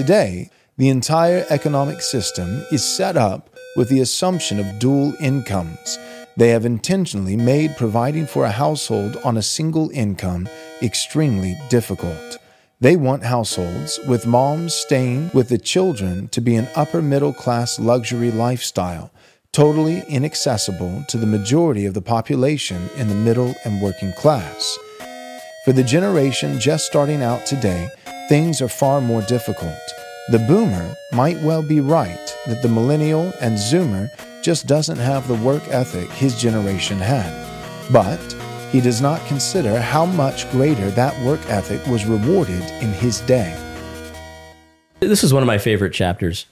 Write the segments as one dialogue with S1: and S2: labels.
S1: today, the entire economic system is set up with the assumption of dual incomes. They have intentionally made providing for a household on a single income extremely difficult. They want households with moms staying with the children to be an upper middle class luxury lifestyle, totally inaccessible to the majority of the population in the middle and working class. For the generation just starting out today, things are far more difficult. The boomer might well be right that the millennial and zoomer just doesn't have the work ethic his generation had. But he does not consider how much greater that work ethic was rewarded in his day.
S2: This is one of my favorite chapters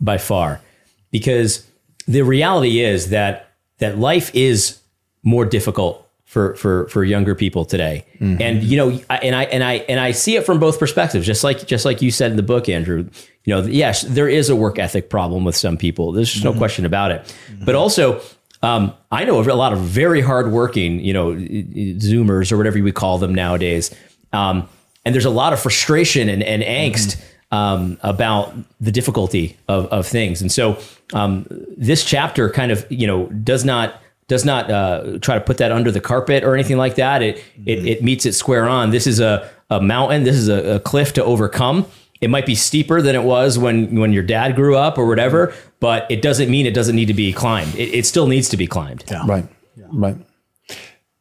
S2: by far because the reality is that that life is more difficult for for for younger people today. And you know, I- and I and I and I see it from both perspectives. Just like just like you said in the book, Andrew. You know, yes, there is a work ethic problem with some people. There's just no question about it. But also, um, I know of a lot of very hardworking, you know, Zoomers or whatever you call them nowadays. Um, and there's a lot of frustration and, and angst um, about the difficulty of, of things. And so um, this chapter kind of, you know, does not does not uh, try to put that under the carpet or anything like that. It it, it meets it square on. This is a, a mountain. This is a, a cliff to overcome. It might be steeper than it was when when your dad grew up or whatever, but it doesn't mean it doesn't need to be climbed. It, it still needs to be climbed. Yeah.
S1: Right. Right.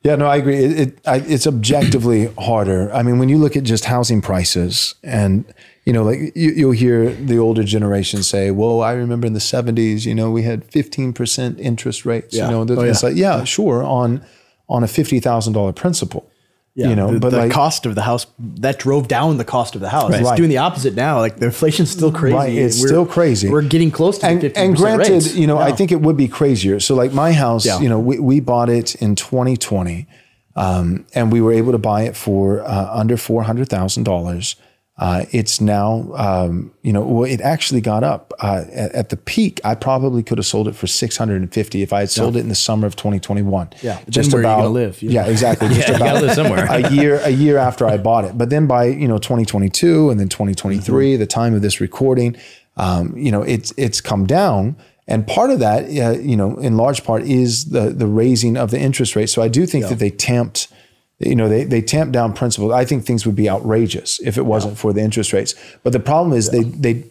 S1: Yeah, no, I agree. It, it I, it's objectively harder. I mean, when you look at just housing prices, and you know, like you, you'll hear the older generation say, "Well, I remember in the '70s, you know, we had 15 percent interest rates."
S3: Yeah.
S1: You know,
S3: Oh,
S1: it's
S3: yeah.
S1: like, yeah, sure, on on a fifty thousand dollar principal.
S3: Yeah,
S1: you know,
S3: the,
S1: but
S3: the
S1: like,
S3: cost of the house that drove down the cost of the house. It's
S1: Right.
S3: doing the opposite now. Like the inflation's still crazy.
S1: Right, it's still crazy.
S3: We're getting close to
S1: and,
S3: the 50%
S1: and granted,
S3: rates.
S1: you know, I think it would be crazier. So, like my house,
S3: Yeah.
S1: you know, we, we bought it in 2020, um, and we were able to buy it for uh, under four hundred thousand dollars. Uh, it's now, um, you know, well, it actually got up uh, at, at the peak. I probably could have sold it for six hundred and fifty if I had sold it in the summer of 2021.
S3: Yeah, but then where are you gonna live, you
S1: Yeah,
S3: know?
S1: exactly. Just
S2: Yeah, gotta live somewhere.
S1: a year a year after I bought it. But then by you know 2022 and then 2023,
S3: Mm-hmm.
S1: the time of this recording, um, you know it's it's come down. And part of that, uh, you know, in large part, is the the raising of the interest rate. So I do think that they tamped, you know, they they tamp down principals. I think things would be outrageous if it wasn't for the interest rates. But the problem is they they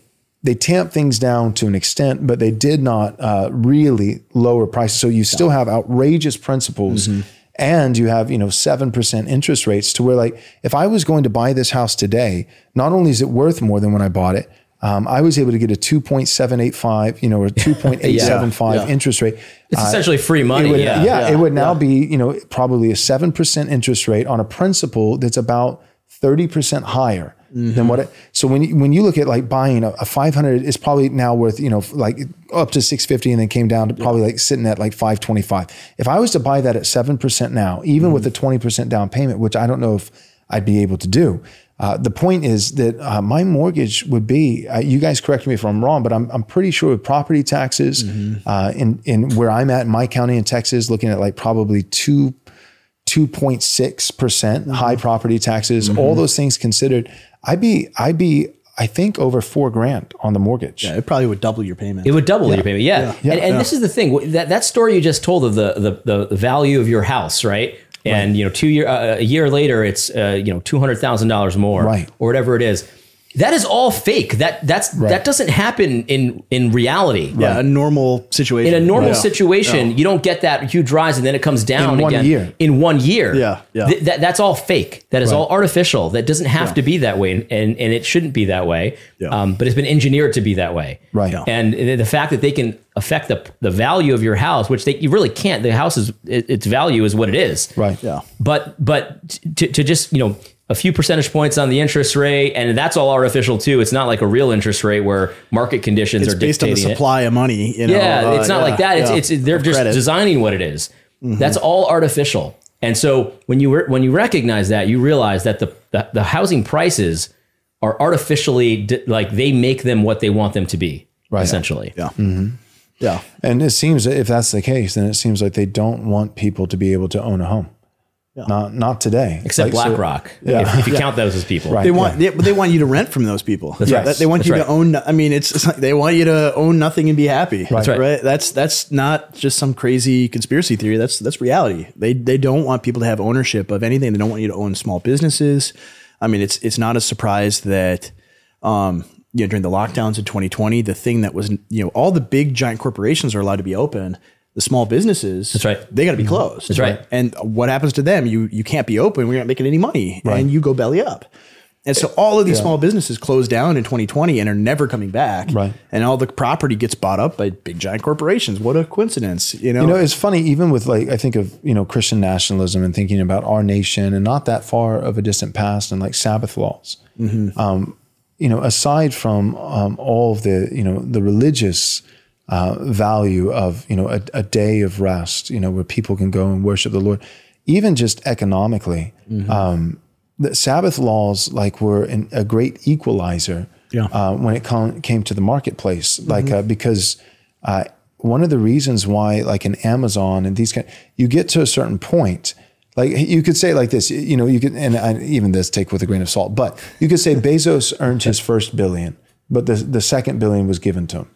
S1: they tamp things down to an extent, but they did not uh, really lower prices. So you still have outrageous principals.
S3: Mm-hmm.
S1: And you have, you know, 7% interest rates to where like, if I was going to buy this house today, not only is it worth more than when I bought it, um, I was able to get a 2.785, you know, or 2.875
S3: Yeah.
S1: interest rate.
S2: It's uh, essentially free money.
S1: Would,
S2: yeah.
S1: yeah, it would now be, you know, probably a 7% interest rate on a principal that's about 30% higher than mm-hmm. what it, so when you, when you look at like buying a, a 500, it's probably now worth, you know, like up to 650 and then came down to probably like sitting at like 525. If I was to buy that at 7% now, even mm-hmm. with a 20% down payment, which I don't know if I'd be able to do, uh, the point is that uh, my mortgage would be. Uh, you guys correct me if I'm wrong, but I'm I'm pretty sure with property taxes uh, in in where I'm at in my county in Texas, looking at like probably two. 2.6% high property taxes, all those things considered, I'd be, I'd be, I think over four grand on the mortgage.
S3: Yeah, it probably would double your payment.
S2: It would double your payment. Yeah.
S1: Yeah.
S2: And, and
S1: Yeah.
S2: this is the thing that, that story you just told of the, the, the, the value of your house, right? And, you know, two year, uh, a year later, it's, uh, you know, $200,000 more
S1: Right.
S2: or whatever it is. That is all fake. That that's that doesn't happen in in reality.
S3: yeah, a normal situation.
S2: In a normal
S3: Yeah.
S2: situation, you don't get that huge rise and then it comes down
S1: In one
S2: again
S1: year.
S2: in one year.
S3: Yeah, yeah.
S2: Th- that, that's all fake. That is all artificial. That doesn't have to be that way, and, and and it shouldn't be that way.
S3: Yeah.
S2: Um, but it's been engineered to be that way.
S1: Right. Yeah.
S2: And the the fact that they can affect the the value of your house, which they you really can't. The house is it, its value is what it is.
S1: Right.
S3: Yeah.
S2: But but to, to just you know a few percentage points on the interest rate, and that's all artificial too. It's not like a real interest rate where market conditions
S3: It's
S2: are
S3: based on the
S2: dictating it.
S3: supply of money. You know,
S2: Yeah,
S3: uh,
S2: it's not
S3: yeah,
S2: like that. It's
S3: yeah.
S2: it's they're just
S3: credit.
S2: designing what it is. That's all artificial. And so when you re- when you recognize that, you realize that the the, the housing prices are artificially di- like they make them what they want them to be.
S1: Right.
S2: Essentially.
S3: Yeah. Yeah.
S1: And it seems that if that's the case, then it seems like they don't want people to be able to own a home. Not not today.
S2: Except
S1: Like, so-
S2: BlackRock,
S1: Yeah.
S2: if, if you count those as people.
S1: Right.
S3: They want they, they want you to rent from those people. That's
S2: right.
S3: They want
S2: That's
S3: you
S2: right.
S3: to own. I mean, it's, it's like they want you to own nothing and be happy.
S2: That's right.
S3: That's that's not just some crazy conspiracy theory. That's that's reality. They they don't want people to have ownership of anything. They don't want you to own small businesses. I mean, it's it's not a surprise that um, you know during the lockdowns in 2020, the thing that was you know all the big giant corporations are allowed to be open. The small businesses,
S2: That's right.
S3: They got to be closed.
S2: That's right.
S3: And what happens to them? You you can't be open. We're not making any money, and you go belly up. And so all of these small businesses closed down in 2020 and are never coming back.
S1: Right.
S3: And all the property gets bought up by big giant corporations. What a coincidence, you know?
S1: You know, it's funny, even with like, I think of, you know, Christian nationalism and thinking about our nation and not that far of a distant past and like Sabbath laws. Um, you know, aside from um, all of the, you know, the religious uh, value of, you know, a, a day of rest, you know, where people can go and worship the Lord, even just economically, um, the Sabbath laws like were an, a great equalizer
S3: Yeah.
S1: uh, when it com- came to the marketplace, like uh, because uh, one of the reasons why, like in Amazon and these kind, you get to a certain point. Like you could say like this, you know, you could, and I, even this take with a grain of salt, but you could say Bezos earned his first billion, but the the second billion was given to him.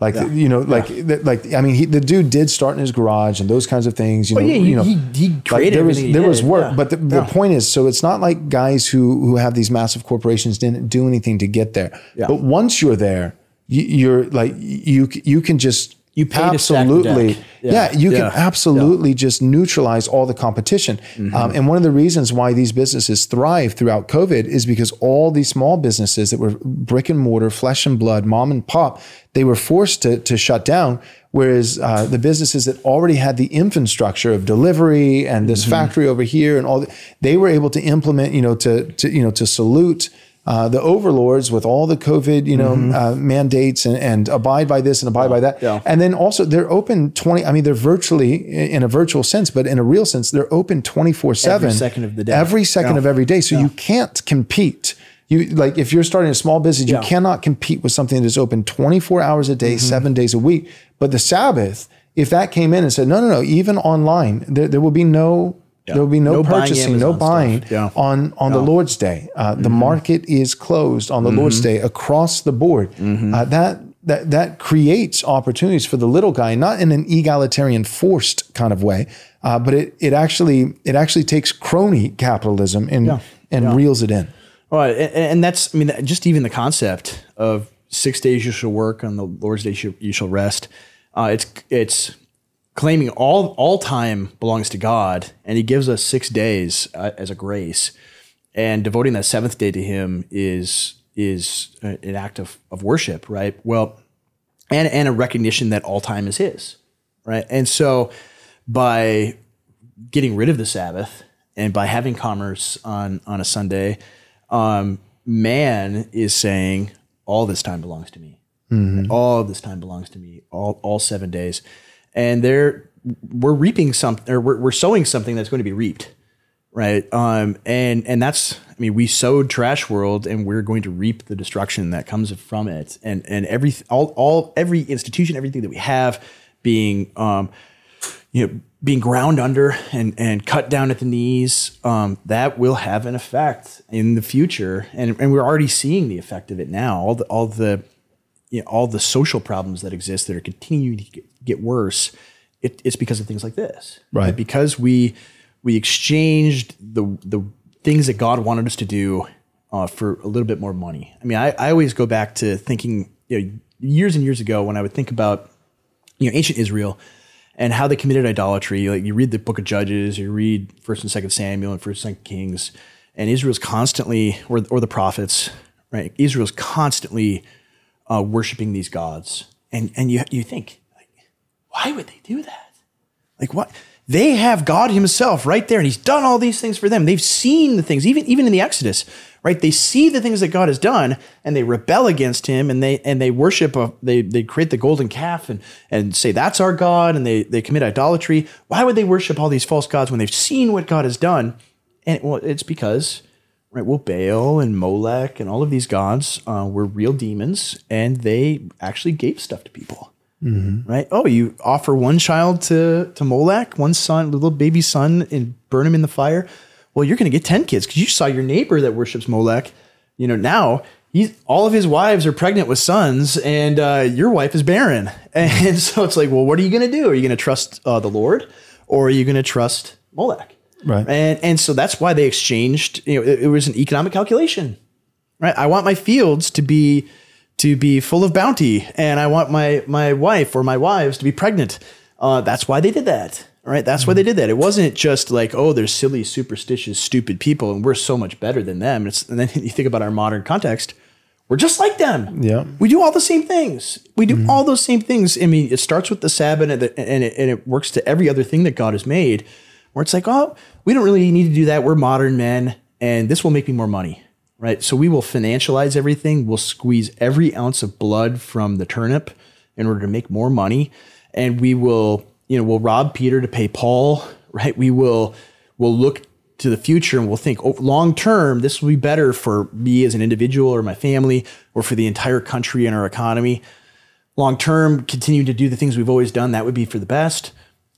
S1: Like you know, like th- like I mean, he, the dude did start in his garage and those kinds of things. You oh, know,
S3: yeah, he-
S1: you know,
S3: he- he
S1: like,
S3: created
S1: there was there was work,
S3: yeah.
S1: but the, the point is, so it's not like guys who who have these massive corporations didn't do anything to get there.
S3: Yeah.
S1: But once you're there, you, you're like you you can just
S3: You pay to stack
S1: absolutely
S3: deck.
S1: yeah.
S3: Yeah.
S1: you can
S3: Yeah.
S1: absolutely just neutralize all the competition.
S3: Mm-hmm.
S1: Um, and one of the reasons why these businesses thrive throughout COVID is because all these small businesses that were brick and mortar, flesh and blood, mom and pop, they were forced to to shut down. Whereas uh, the businesses that already had the infrastructure of delivery and this
S3: Mm-hmm.
S1: factory over here and all, the, they were able to implement, you know, to to you know to salute. Uh, the overlords with all the COVID, you know, uh, mandates and, and abide by this and abide by that.
S3: Mm-hmm. Yeah.
S1: And then also they're open 20, I mean, they're virtually in a virtual sense, but in a real sense, they're open 24 seven.
S3: Every second of the day.
S1: Every second
S3: Yeah.
S1: of every day. So you can't compete. You like if you're starting a small business, you cannot compete with something that's open 24 hours a day,
S3: Mm-hmm.
S1: seven days a week. But the Sabbath, if that came in and said, no, no, no, even online, there, there will be no, there will be no,
S3: No buying
S1: purchasing, no buying.
S3: Yeah.
S1: on on the Lord's Day. Uh, The market is closed on the Lord's Day across the board. Uh, that that that creates opportunities for the little guy, not in an egalitarian, forced kind of way, uh, but it it actually it actually takes crony capitalism and and reels it in.
S3: All right, and, and that's I mean just even the concept of six days you shall work on the Lord's day you, you shall rest. Uh, it's it's claiming all all time belongs to God, and He gives us six days uh, as a grace, and devoting that seventh day to Him is is an act of of worship, right? Well, and and a recognition that all time is His, right? And so by getting rid of the Sabbath and by having commerce on on a Sunday, um, man is saying all this time belongs to me. All of this time belongs to me. All all seven days, and they're we're reaping something or we're, we're sowing something that's going to be reaped, right? Um, and and that's I mean we sowed trash world, and we're going to reap the destruction that comes from it, and and every all all every institution, everything that we have being um, you know, being ground under and, and cut down at the knees, um, that will have an effect in the future. And, and we're already seeing the effect of it now. All the, all the, you know, all the social problems that exist that are continuing to get, get worse. It, it's because of things like this,
S1: Right.
S3: Because we, we exchanged the, the things that God wanted us to do uh, for a little bit more money. I mean, I, I always go back to thinking, you know, years and years ago when I would think about you know ancient Israel and how they committed idolatry. Like you read the Book of Judges, you read First and Second Samuel and First and Second Kings, and Israel's constantly, or or the prophets, right? Israel's constantly uh, worshiping these gods, and and you you think, why would they do that? Like what? They have God Himself right there, and He's done all these things for them. They've seen the things, even even in the Exodus, right? They see the things that God has done, and they rebel against Him, and they and they worship. A, they they create the golden calf and and say that's our God, and they they commit idolatry. Why would they worship all these false gods when they've seen what God has done? And well, it's because right, well, Baal and Molech and all of these gods uh, were real demons, and they actually gave stuff to people right? Oh, you offer one child to to Molech, one son, little baby son, and burn him in the fire. Well, you're going to get ten kids because you saw your neighbor that worships Molech. You know now he's all of his wives are pregnant with sons, and uh, your wife is barren. And so it's like, well, what are you going to do? Are you going to trust uh, the Lord, or are you going to trust Molech?
S1: Right.
S3: And and so that's why they exchanged. You know, it, it was an economic calculation, right? I want my fields to be to be full of bounty, and I want my my wife or my wives to be pregnant. Uh, that's why they did that, right? That's why they did that. It wasn't just like, oh, they're silly, superstitious, stupid people, and we're so much better than them. It's, and then you think about our modern context, we're just like them.
S1: Yeah.
S3: we do all the same things. We do all those same things. I mean, it starts with the Sabbath, and, it, and, it, and it works to every other thing that God has made. Where it's like, oh, we don't really need to do that. We're modern men, and this will make me more money right? So we will financialize everything. We'll squeeze every ounce of blood from the turnip in order to make more money, and we will, you know, we'll rob Peter to pay Paul, right? We will, we'll look to the future and we'll think, oh, long term, this will be better for me as an individual or my family or for the entire country and our economy. Long term, continue to do the things we've always done. That would be for the best.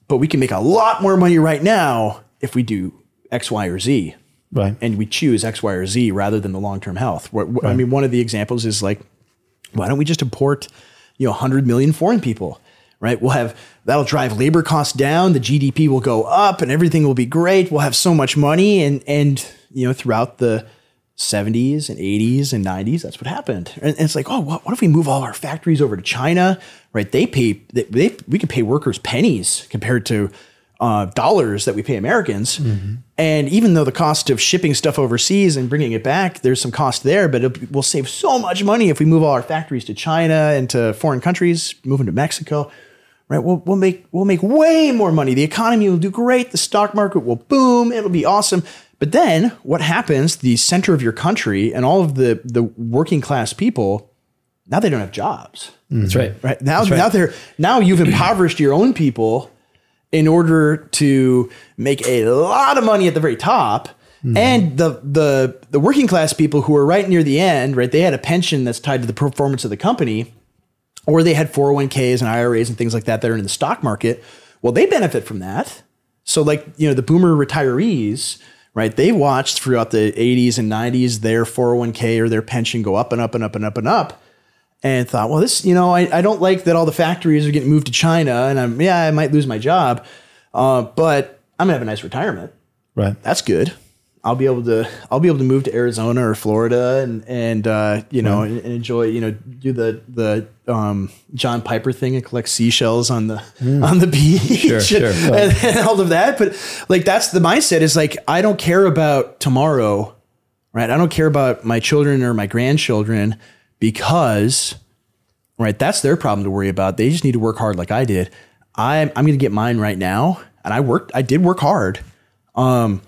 S3: But we can make a lot more money right now if we do X, Y, or Z
S1: Right.
S3: and we choose X, Y, or Z rather than the long term health. Where- where- I mean, one of the examples is like, why don't we just import, you know, 100 million foreign people, right? We'll have that'll drive labor costs down, the GDP will go up, and everything will be great. We'll have so much money, and and you know, throughout the 70s and 80s and 90s, that's what happened. And, and it's like, oh, what, what if we move all our factories over to China, right? They pay, they, they we could pay workers pennies compared to uh, dollars that we pay Americans. And even though the cost of shipping stuff overseas and bringing it back, there's some cost there, but it, we'll save so much money if we move all our factories to China and to foreign countries, move them to Mexico. Right, we'll, we'll make we'll make way more money. The economy will do great. The stock market will boom. It'll be awesome. But then what happens? The center of your country and all of the the working class people now they don't have jobs
S2: That's right.
S3: right now
S2: That's right.
S3: now they're now you've impoverished your own people in order to make a lot of money at the very top. And the the the working class people who are right near the end right they had a pension that's tied to the performance of the company or they had 401ks and IRAs and things like that that are in the stock market. Well they benefit from that. So like you know the boomer retirees right they watched throughout the 80s and 90s their 401k or their pension go up and up and up and up and up and thought, well, this, you know, I, I don't like that all the factories are getting moved to China, and I'm yeah, I might lose my job, uh, but I'm gonna have a nice retirement.
S1: Right.
S3: That's good. I'll be able to I'll be able to move to Arizona or Florida and and uh, you know and, and enjoy you know do the the um, John Piper thing and collect seashells on the on the beach
S2: Sure, sure.
S3: and, and all of that. But like that's the mindset is like I don't care about tomorrow, right? I don't care about my children or my grandchildren because right that's their problem to worry about. They just need to work hard like I did. I'm I'm going to get mine right now, and I worked. I did work hard. Um,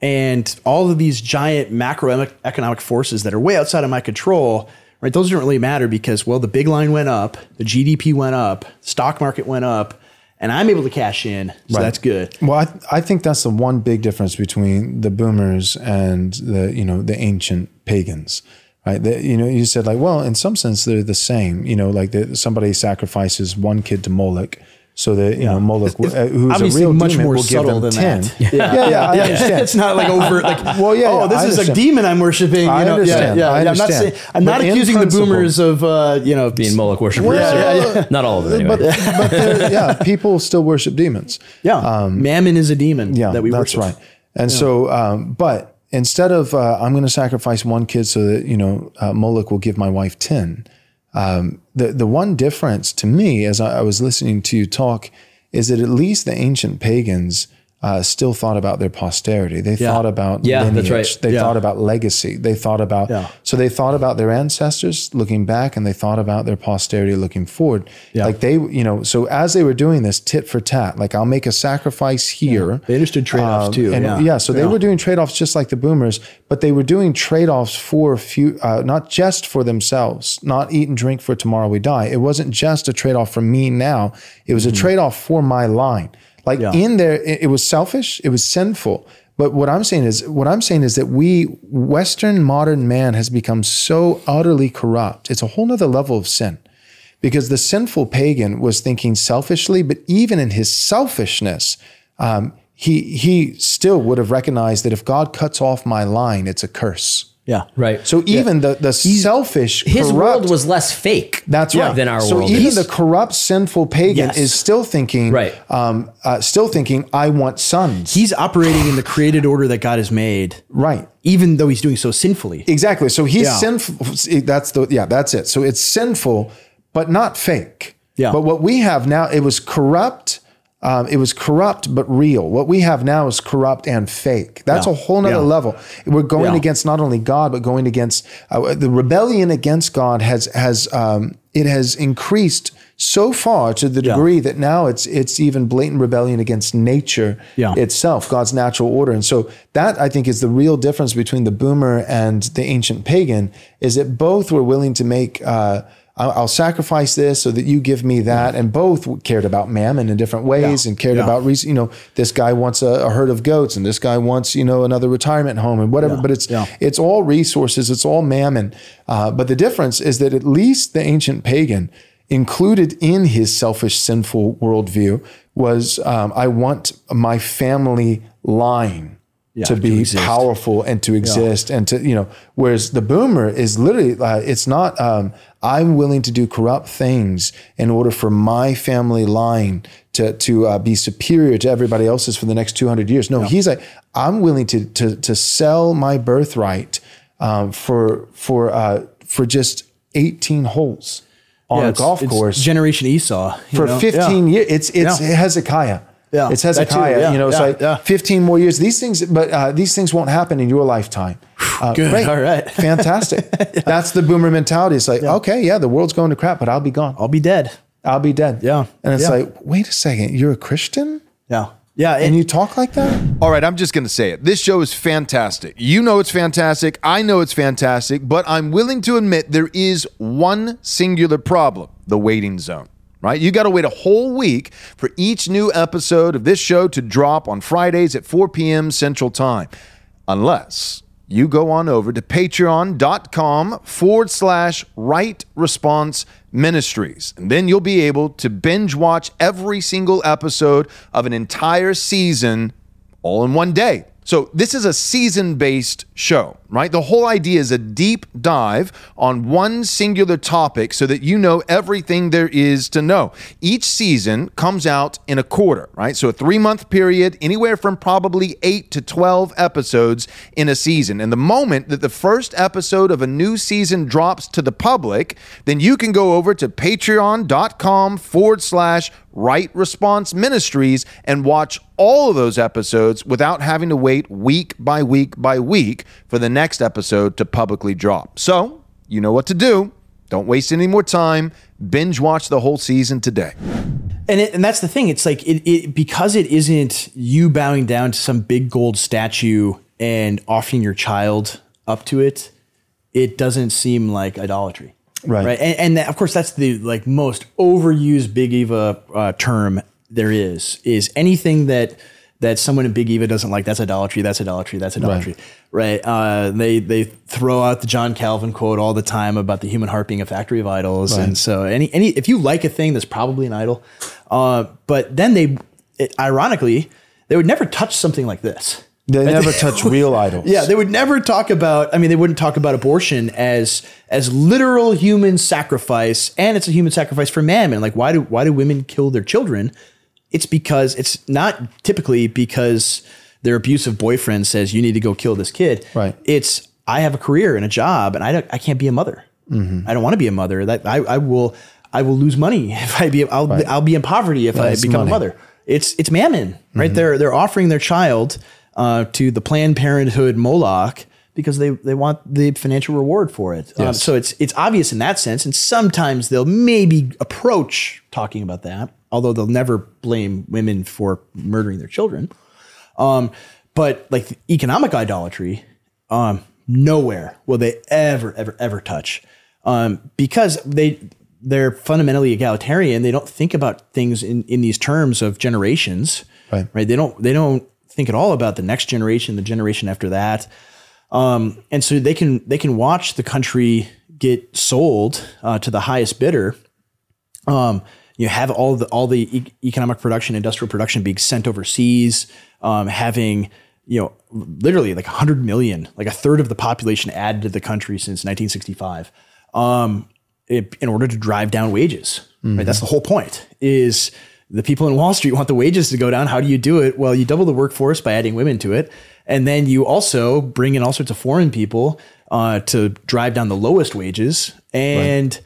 S3: and all of these giant macroeconomic forces that are way outside of my control, right? Those don't really matter because, well, the big line went up, the GDP went up, stock market went up, and I'm able to cash in. So that's good.
S1: Well, I, I think that's the one big difference between the boomers and the you know the ancient pagans, right? The, you know, you said like, well, in some sense they're the same. You know, like the, somebody sacrifices one kid to Moloch. So that you know Moloch, uh, who's a real
S3: much
S1: demon,
S3: more
S1: will give
S3: subtle
S1: them
S3: than
S1: ten.
S3: that.
S1: Yeah, yeah, I understand.
S3: it's not like over like
S1: Well, yeah,
S3: oh
S1: yeah,
S3: this is a demon I'm worshiping. You
S1: I understand.
S3: Yeah, yeah,
S1: I
S3: yeah. I'm not saying I'm not accusing the boomers of uh, you know
S2: Being Moloch worshippers.
S1: Well, yeah.
S2: Not all of them, anyway.
S1: But, but yeah, people still worship demons.
S3: yeah. Mammon is a demon.
S1: Yeah,
S3: that we worship.
S1: that's
S3: worship.
S1: right. And so, um, but instead of uh, I'm going to sacrifice one kid so that you know uh, Moloch will give my wife ten. Um, the the one difference to me, as I, I was listening to you talk, is that at least the ancient pagans. Uh, still thought about their posterity. They thought about
S2: Yeah,
S1: lineage.
S2: right.
S1: They
S3: Yeah.
S1: thought about legacy. They thought about
S3: Yeah.
S1: so they thought about their ancestors looking back, and they thought about their posterity looking forward.
S3: Yeah.
S1: Like they, you know, so as they were doing this tit for tat, like I'll make a sacrifice here.
S3: They understood trade-offs
S1: Um,
S3: too.
S1: And
S3: yeah.
S1: yeah, so they
S3: Yeah.
S1: were doing trade offs just like the boomers, but they were doing trade offs for few, uh, not just for themselves, not eat and drink for tomorrow we die. It wasn't just a trade off for me now, it was a trade off for my line. Like.
S3: Yeah.
S1: in there, it, it was selfish, it was sinful. But what I'm saying is, what I'm saying is that we, Western modern man, has become so utterly corrupt. It's a whole nother level of sin because the sinful pagan was thinking selfishly, but even in his selfishness, um, he he still would have recognized that if God cuts off my line, it's a curse.
S3: Yeah.
S2: Right.
S1: So even the the selfish
S2: his
S1: corrupt,
S2: world was less fake.
S1: that's
S2: yeah,
S1: right
S2: than our
S1: so
S2: world.
S1: So even
S2: is.
S1: the corrupt, sinful pagan
S3: Yes.
S1: is still thinking,
S2: Right.
S1: Um, uh, still thinking, I want sons.
S3: He's operating in the created order that God has made,
S1: right.
S3: even though he's doing so sinfully.
S1: Exactly. So he's
S3: Yeah.
S1: sinful. That's the yeah. That's it. So it's sinful, but not fake.
S3: Yeah.
S1: But what we have now, it was corrupt. Um, it was corrupt but real. What we have now is corrupt and fake. That's
S3: Yeah.
S1: a whole nother
S3: Yeah.
S1: level. We're going
S3: Yeah.
S1: against not only God but going against uh, the rebellion against God has has um, it has increased so far to the degree that now it's it's even blatant rebellion against nature itself, God's natural order. And so that I think is the real difference between the boomer and the ancient pagan is that both were willing to make uh, I'll sacrifice this so that you give me that, and both cared about mammon in different ways
S3: Yeah.
S1: and cared
S3: Yeah.
S1: about reason. You know, this guy wants a, a herd of goats, and this guy wants you know another retirement home and whatever.
S3: Yeah.
S1: But it's
S3: Yeah.
S1: it's all resources, it's all mammon. Uh, but the difference is that at least the ancient pagan included in his selfish, sinful worldview was um, I want my family line
S3: Yeah,
S1: to
S3: to
S1: be
S3: exist.
S1: powerful and to exist and to you know whereas the boomer is literally uh, it's not um, i'm willing to do corrupt things in order for my family line to to uh, be superior to everybody else's for the next 200 years no he's like i'm willing to to to sell my birthright um, for for uh, for just 18 holes on
S3: Yeah,
S1: a golf course
S3: Generation Esau. you
S1: for
S3: know?
S1: 15
S3: Yeah.
S1: years. It's it's
S3: Yeah.
S1: Hezekiah.
S3: Yeah,
S1: It's
S3: that too,
S1: Hezekiah.
S3: yeah,
S1: you know, it's
S3: yeah,
S1: like
S3: yeah.
S1: 15 more years. These things, but uh, these things won't happen in your lifetime. Uh,
S3: Good,
S1: great.
S3: all right.
S1: Fantastic. That's the boomer mentality. It's like, okay, yeah, the world's going to crap, but I'll be gone.
S3: I'll be dead.
S1: I'll be dead.
S3: Yeah,
S1: And it's
S3: yeah.
S1: like, wait a second, you're a Christian?
S3: Yeah. Yeah.
S1: And
S3: And
S1: you talk like that?
S4: All right, I'm just going to say it. This show is fantastic. You know it's fantastic. I know it's fantastic, but I'm willing to admit there is one singular problem the waiting zone, right? You got to wait a whole week for each new episode of this show to drop on Fridays at 4 p.m. Central Time, unless you go on over to patreon.com forward slash right response ministries. And then you'll be able to binge watch every single episode of an entire season all in one day. So, this is a season based show, right? The whole idea is a deep dive on one singular topic so that you know everything there is to know. Each season comes out in a quarter, right? So, a three month period, anywhere from probably eight to 12 episodes in a season. And the moment that the first episode of a new season drops to the public, then you can go over to patreon.com forward slash right response ministries and watch all of those episodes without having to wait week by week by week for the next episode to publicly drop. So, you know what to do. Don't waste any more time. Binge watch the whole season today.
S3: and it, and that's the thing. It's like it, it because it isn't you bowing down to some big gold statue and offering your child up to it. It doesn't seem like idolatry,
S1: Right.
S3: Right, and, and that, of course that's the like most overused Big Eva uh, term there is. Is anything that that someone in Big Eva doesn't like? That's idolatry. That's idolatry. That's idolatry. Right. Uh, they they throw out the John Calvin quote all the time about the human heart being a factory of idols, and so any any if you like a thing, that's probably an idol. Uh, but then they, it, ironically, they would never touch something like this.
S1: They never touch real idols.
S3: Yeah, they would never talk about. I mean, they wouldn't talk about abortion as as literal human sacrifice, and it's a human sacrifice for mammon. Like, why do why do women kill their children? It's because it's not typically because their abusive boyfriend says you need to go kill this kid.
S1: Right.
S3: It's I have a career and a job, and I don't, I can't be a mother.
S1: Mm-hmm.
S3: I don't want to be a mother. That I, I will I will lose money if I be I'll I'll be in poverty if I become
S1: money.
S3: a mother. It's it's mammon, right? They're they're offering their child uh, to the Planned Parenthood Moloch because they they want the financial reward for it. Um, so it's it's obvious in that sense, and sometimes they'll maybe approach talking about that, although they'll never blame women for murdering their children. Um, but like economic idolatry, um, nowhere will they ever, ever, ever touch, um, because they they're fundamentally egalitarian. They don't think about things in in these terms of generations,
S1: Right.
S3: Right? They don't they don't think at all about the next generation, the generation after that, um, and so they can they can watch the country get sold uh, to the highest bidder um, you have all the all the e- economic production, industrial production being sent overseas, um, having you know literally like 100 million, like a third of the population added to the country since 1965, um, it, in order to drive down wages. Right, that's the whole point. Is the people in Wall Street want the wages to go down? How do you do it? Well, you double the workforce by adding women to it, and then you also bring in all sorts of foreign people uh, to drive down the lowest wages and.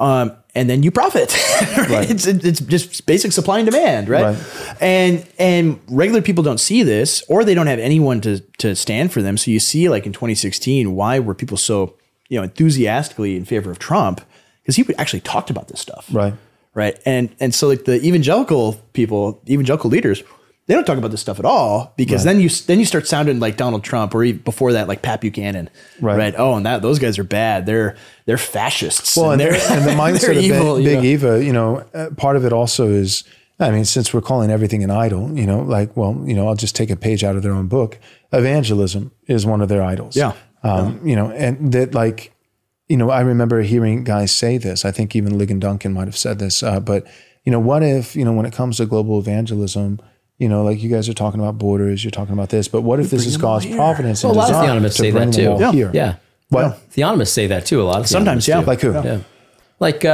S3: Um, and then you profit. right? It's it's just basic supply and demand, right?
S1: Right.
S3: And and regular people don't see this, or they don't have anyone to to stand for them. So you see, like in 2016, why were people so you know enthusiastically in favor of Trump? Because he actually talked about this stuff,
S1: Right.
S3: right? And and so like the evangelical people, evangelical leaders, they don't talk about this stuff at all because then you then you start sounding like Donald Trump or even before that like Pat Buchanan,
S1: Right.
S3: Oh, and that those guys are bad. They're they're fascists.
S1: Well, and,
S3: they're
S1: and the mindset of
S3: evil,
S1: Big, Big? Eva, you know, uh, part of it also is, I mean, since we're calling everything an idol, you know, like, well, you know, I'll just take a page out of their own book. Evangelism is one of their idols.
S3: Yeah.
S1: Um, You know, and that like, you know, I remember hearing guys say this. I think even Ligon Duncan might have said this. Uh, but you know, what if you know when it comes to global evangelism, you know, like you guys are talking about borders, you're talking about this, but what if this is God's providence
S2: Well,
S1: and
S2: a lot of theonomists
S1: to
S2: say that too.
S3: Yeah.
S1: here?
S2: Yeah.
S1: What?
S2: Theonomists say that too. A lot of
S3: Sometimes, yeah.
S2: do.
S1: Like who?
S2: Yeah. Like uh,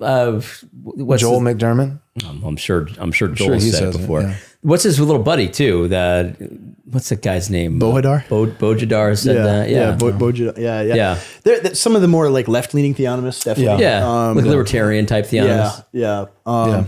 S2: uh, what's
S1: Joel
S2: the-
S1: McDurmon.
S2: I'm, I'm sure. I'm sure
S1: sure
S2: Joel
S1: he
S2: said
S1: says
S2: it
S1: it,
S2: before.
S1: yeah.
S2: What's his little buddy too? That what's the guy's name?
S3: Bojidar.
S2: Bo, Bojidar said that. Yeah.
S3: yeah, Bo- Boja- yeah, yeah.
S2: Yeah.
S3: They're, they're- some of the more like left leaning theonomists, definitely.
S2: yeah.
S3: Um,
S2: like libertarian type
S3: yeah,
S2: theonomists.
S3: yeah. Um,
S1: Yeah.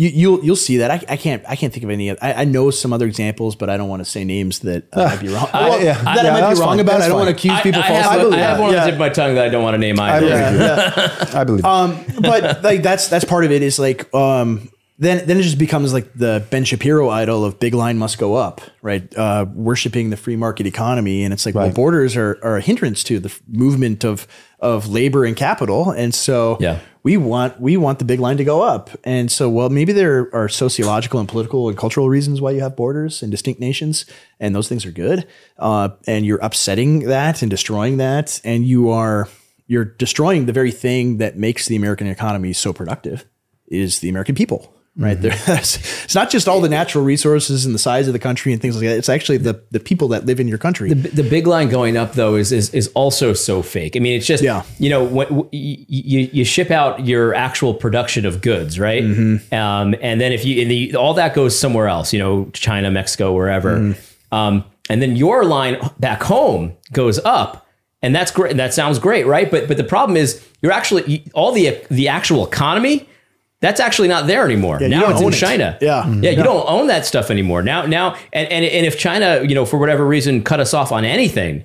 S3: You, you'll you'll see that. I, I can't I can't think of any. I, I know some other examples, but I don't want to say names that I might be wrong.
S2: I-
S3: Well,
S1: yeah.
S3: that
S1: Yeah,
S3: I might
S1: that's
S3: be wrong
S1: fine.
S3: about.
S1: That's
S3: I don't
S1: fine.
S3: want to accuse people
S2: I
S3: falsely.
S2: have,
S1: believe
S2: I have
S1: that.
S2: one on the tip of my tongue that I don't want to name
S1: I
S2: either.
S1: believe
S3: Yeah.
S1: I believe. you.
S3: um, but like that's that's part of it is like um, then then it just becomes like the Ben Shapiro idol of big line must go up, right? Uh, worshiping the free market economy, and it's like well, borders are, are a hindrance to the f- movement of of labor and capital, and so
S2: Yeah.
S3: We want we want the big line to go up, and so well maybe there are sociological and political and cultural reasons why you have borders and distinct nations, and those things are good, uh, and you're upsetting that and destroying that, and you are you're destroying the very thing that makes the American economy so productive is the American people. Right there, it's not just all the natural resources and the size of the country and things like that. It's actually the the people that live in your country.
S2: The big line going up though is is, is also so fake. I mean, it's just
S3: Yeah.
S2: you know when you you ship out your actual production of goods, right?
S3: Mm-hmm.
S2: Um, and then if you the, all that goes somewhere else, you know, China, Mexico, wherever,
S3: Mm-hmm.
S2: um, and then your line back home goes up, and that's great. That sounds great, right? But but the problem is you're actually all the the actual economy. That's actually not there anymore.
S3: you
S2: now it's in
S3: own it.
S2: China.
S3: Yeah. Mhm.
S2: yeah. You don't own that stuff anymore. Now, now, and, and and if China, you know, for whatever reason, cut us off on anything,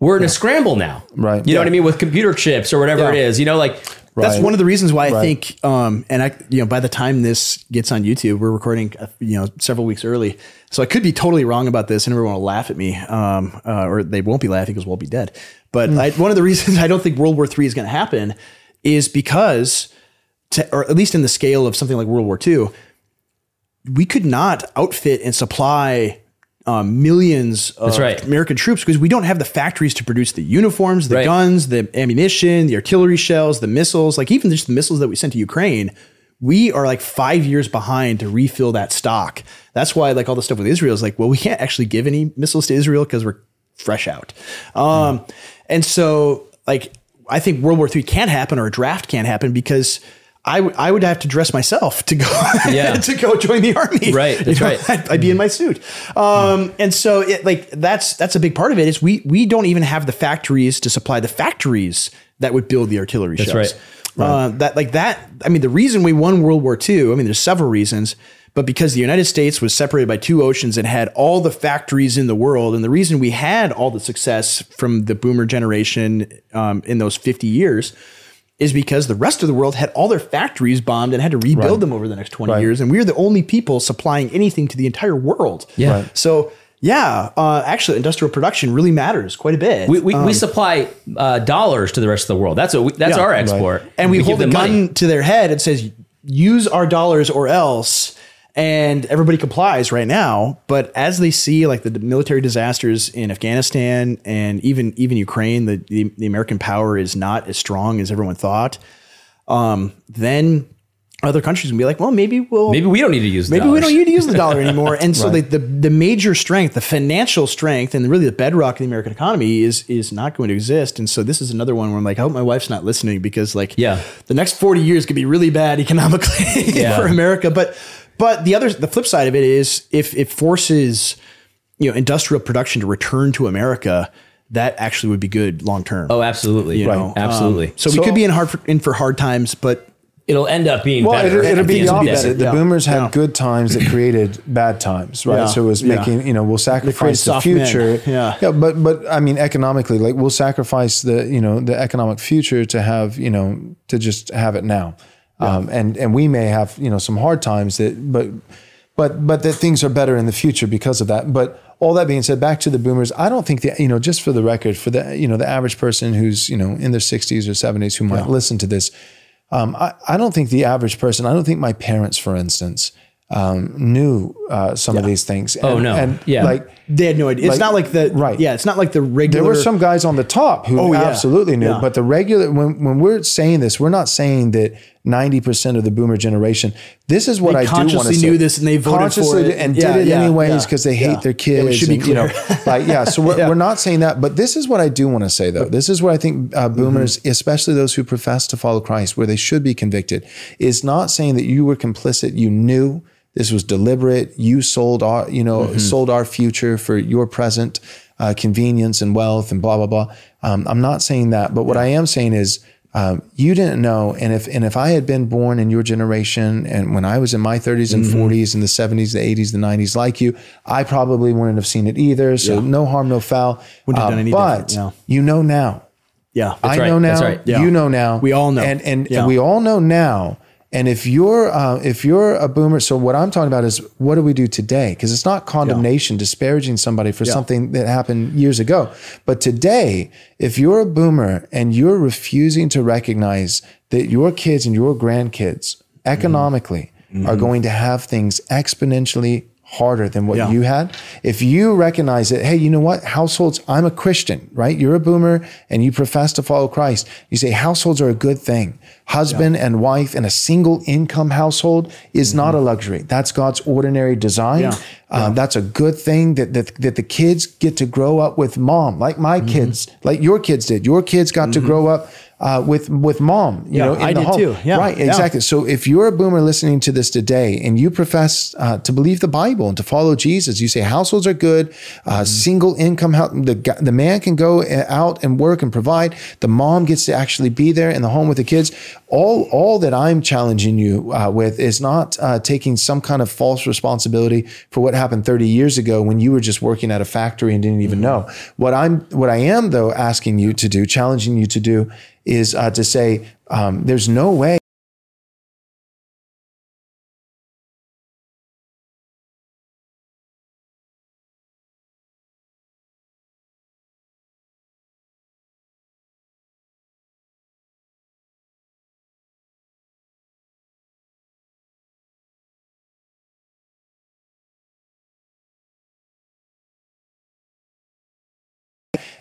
S2: we're in a scramble now.
S1: Right.
S2: You know what I mean with computer chips or whatever it
S3: Yeah.
S2: is. You know, like
S3: That's one of the reasons why I think, um, and I, you know, by the time this gets on YouTube, we're recording, uh, you know, several weeks early. So I could be totally wrong about this, and everyone will laugh at me, um, uh, or they won't be laughing because we'll be dead. But I, one of the reasons I don't think World War III is going to happen is because, to, or at least in the scale of something like World War II, we could not outfit and supply um, millions of
S2: right.
S3: American troops because we don't have the factories to produce the uniforms, the
S2: Right.
S3: guns, the ammunition, the artillery shells, the missiles, like even just the missiles that we sent to Ukraine. We are like five years behind to refill that stock. That's why, like all the stuff with Israel is like, well, we can't actually give any missiles to Israel because we're fresh out. Um, And so, like, I think World War III can't happen or a draft can't happen because I, w- I would have to dress myself to go
S2: Yeah.
S3: to go join the army.
S2: Right,
S3: You
S2: that's
S3: know,
S2: right.
S3: I'd, I'd be in my suit. Um, and so it like that's that's a big part of it is we we don't even have the factories to supply the factories that would build the artillery shells.
S2: right.
S3: Uh, that like that. I mean, the reason we won World War II. I mean, there's several reasons, but because the United States was separated by two oceans and had all the factories in the world, and the reason we had all the success from the Boomer generation um, in those 50 years. Is because the rest of the world had all their factories bombed and had to rebuild
S1: Right.
S3: them over the next 20
S1: Right.
S3: years. And we are the only people supplying anything to the entire world.
S2: Yeah. Right.
S3: So, yeah, uh, actually, industrial production really matters quite a bit.
S2: we, we, we supply uh, dollars to the rest of the world. That's what we, that's
S3: Um, Yeah.
S2: our
S3: Right.
S2: export,
S3: and we,
S2: give
S3: hold a
S2: them
S3: gun
S2: money.
S3: to their head and says, use our dollars or else. And everybody complies right now. But as they see like the military disasters in Afghanistan and even even Ukraine, the, the, the American power is not as strong as everyone thought. Um, then other countries can be like, well, maybe we'll
S2: Maybe we don't need to use.
S3: maybe we don't need to use the dollar anymore. And so the, the the major strength, the financial strength, and really the bedrock of the American economy is is not going to exist. And so this is another one where I'm like, I hope my wife's not listening because like
S2: Yeah.
S3: the next 40 years could be really bad economically
S2: Yeah.
S3: for America. But but the other the flip side of it is if it forces you know industrial production to return to America, that actually would be good long term.
S2: Oh, absolutely.
S3: you
S2: Right.
S3: know?
S2: Absolutely.
S3: Um, so, we could be in hard for, in for hard times, but
S2: it'll end up being
S1: Well,
S2: better.
S1: it'll, it'll be
S2: at
S1: the opposite.
S2: day.
S1: The
S3: Yeah.
S1: boomers had
S3: Yeah.
S1: good times that created bad times, right?
S3: Yeah.
S1: So it was
S3: Yeah.
S1: making, you know, we'll sacrifice the future.
S3: Yeah. Yeah.
S1: But, but I mean, economically, like we'll sacrifice the, you know, the economic future to have, you know, to just have it now. Um, and, and we may have, you know, some hard times that, but, but, but that things are better in the future because of that. But all that being said, back to the boomers, I don't think that, you know, just for the record, for the, you know, the average person who's, you know, in their 60s or 70s who might listen to this, um, I, I don't think the average person, I don't think my parents, for instance, um, knew uh, some of these things.
S2: Oh, no.
S1: And
S2: Yeah.
S1: like
S3: they had no idea. It's
S1: Like-
S3: not like the
S1: right.
S3: Yeah, it's not like the regular.
S1: there were some guys on the top who
S3: Oh, yeah.
S1: absolutely knew,
S3: Yeah.
S1: but the regular when when we're saying this, we're not saying that ninety percent of the boomer generation. This is what
S3: They
S1: I do want to
S3: consciously
S1: say.
S3: knew this and they voted for
S1: consciously
S3: it.
S1: and
S3: Yeah,
S1: did it
S3: yeah,
S1: anyways
S3: yeah.
S1: because they hate
S3: Yeah.
S1: their
S3: Yeah,
S1: kids.
S3: we should be
S1: and, you know,
S3: clear.
S1: like yeah. So we're,
S3: Yeah.
S1: we're not saying that, but this is what I do want to say though. This is where I think uh, boomers,
S3: Mm-hmm.
S1: especially those who profess to follow Christ, where they should be convicted, is not saying that you were complicit. You knew this was deliberate. You sold our, you know,
S3: Mm-hmm.
S1: sold our future for your present uh, convenience and wealth and blah blah blah. Um, I'm not saying that, but what I am saying is. Um, you didn't know, and if and if I had been born in your generation, and when I was in my 30s and
S3: Mm-hmm.
S1: 40s, and the 70s, the 80s, the 90s, like you, I probably wouldn't have seen it either. So no harm, no foul.
S3: Wouldn't have
S1: Uh,
S3: done any
S1: but
S3: different, yeah.
S1: you know now.
S3: Yeah,
S1: I
S2: right,
S1: know now.
S2: that's right.
S3: Yeah.
S1: You know now.
S3: We all know.
S1: and and,
S3: Yeah.
S1: and we all know now. And if you're uh, if you're a boomer, so what I'm talking about is what do we do today? Because it's not condemnation, disparaging somebody for something that happened years ago. But today, if you're a boomer and you're refusing to recognize that your kids and your grandkids economically
S3: Mm-hmm.
S1: are going to have things exponentially harder than what
S3: Yeah.
S1: you had. If you recognize that, hey, you know what? Households, I'm a Christian, right? You're a boomer and you profess to follow Christ. You say households are a good thing. Husband and wife in a single income household is not a luxury. That's God's ordinary design.
S3: Yeah.
S1: Um, that's a good thing that, that that the kids get to grow up with mom, like my kids, like your kids did. Your kids got to grow up uh, with with mom. You
S3: Yeah,
S1: know, in
S3: I
S1: the
S3: did
S1: home.
S3: too. Yeah,
S1: right,
S3: yeah.
S1: exactly. So if you're a boomer listening to this today and you profess uh, to believe the Bible and to follow Jesus, you say households are good, uh, single income, the the man can go uh, out and work and provide. The mom gets to actually be there in the home with the kids. All all that I'm challenging you uh, with is not uh, taking some kind of false responsibility for what happened 30 years ago when you were just working at a factory and didn't even know. What I'm what I am though asking you to do, challenging you to do, is uh, to say um, there's no way.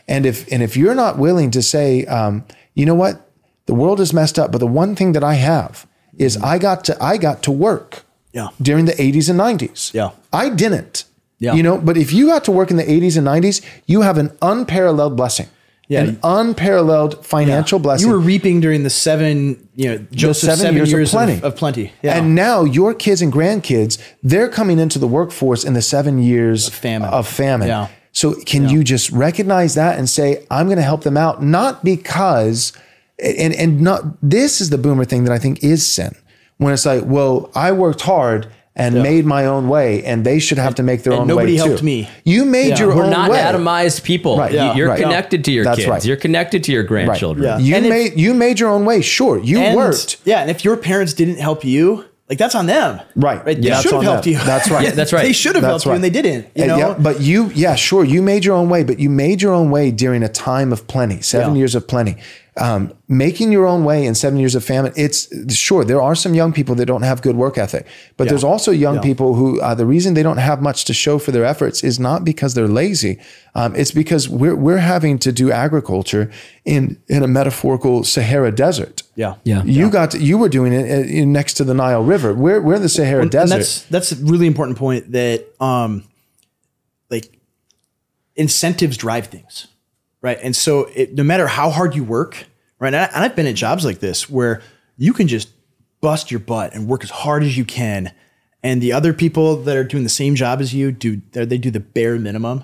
S1: And if and if you're not willing to say, um, you know what, the world is messed up, but the one thing that I have is I got to I got to work
S3: Yeah.
S1: during the 80s and 90s.
S3: Yeah.
S1: I didn't.
S3: Yeah.
S1: You know, but if you got to work in the 80s and 90s, you have an unparalleled blessing.
S3: Yeah.
S1: An unparalleled financial blessing.
S3: You were reaping during the seven, you know, Joseph's seven, years, of plenty. Of, plenty. Yeah.
S1: And now your kids and grandkids, they're coming into the workforce in the seven years of
S3: famine.
S1: Of famine.
S3: Yeah.
S1: So can you just recognize that and say, I'm going to help them out, not because, and and not this is the boomer thing that I think is sin. When it's like, well, I worked hard and made my own way, and they should have to make their own
S3: nobody
S1: way Nobody
S3: helped
S1: too.
S3: me.
S1: You made
S3: Yeah.
S1: your
S2: We're
S1: own
S2: not
S1: way.
S2: atomized people.
S1: Right. Yeah.
S2: You're
S1: Right.
S2: connected to your
S1: That's
S2: kids.
S1: right.
S2: You're connected to your grandchildren.
S3: Yeah.
S1: You
S3: And if-
S1: made you made your own way. Sure, you
S3: and,
S1: worked.
S3: Yeah, and if your parents didn't help you, like that's on them.
S1: Right.
S3: Right. They
S1: Yeah,
S3: should
S1: that's
S3: have helped
S1: them.
S3: you.
S1: That's right.
S2: Yeah, that's right.
S3: They should have
S1: That's
S3: helped you and they didn't. You know.
S1: yeah, but you, yeah, sure, you made your own way, but you made your own way during a time of plenty, seven
S3: Yeah.
S1: years of plenty. Um, making your own way in seven years of famine, it's sure there are some young people that don't have good work ethic, but there's also young
S3: Yeah.
S1: people who uh, the reason they don't have much to show for their efforts is not because they're lazy. Um, it's because we're we're having to do agriculture in in a metaphorical Sahara desert.
S3: Yeah.
S2: Yeah.
S1: You got to, you were doing it uh, in- next to the Nile River. We're, we're in the Sahara
S3: And
S1: Desert.
S3: that's that's a really important point that um like incentives drive things. Right. And so it, no matter how hard you work, right? And, I, and I've been at jobs like this where you can just bust your butt and work as hard as you can. And the other people that are doing the same job as you do, they do the bare minimum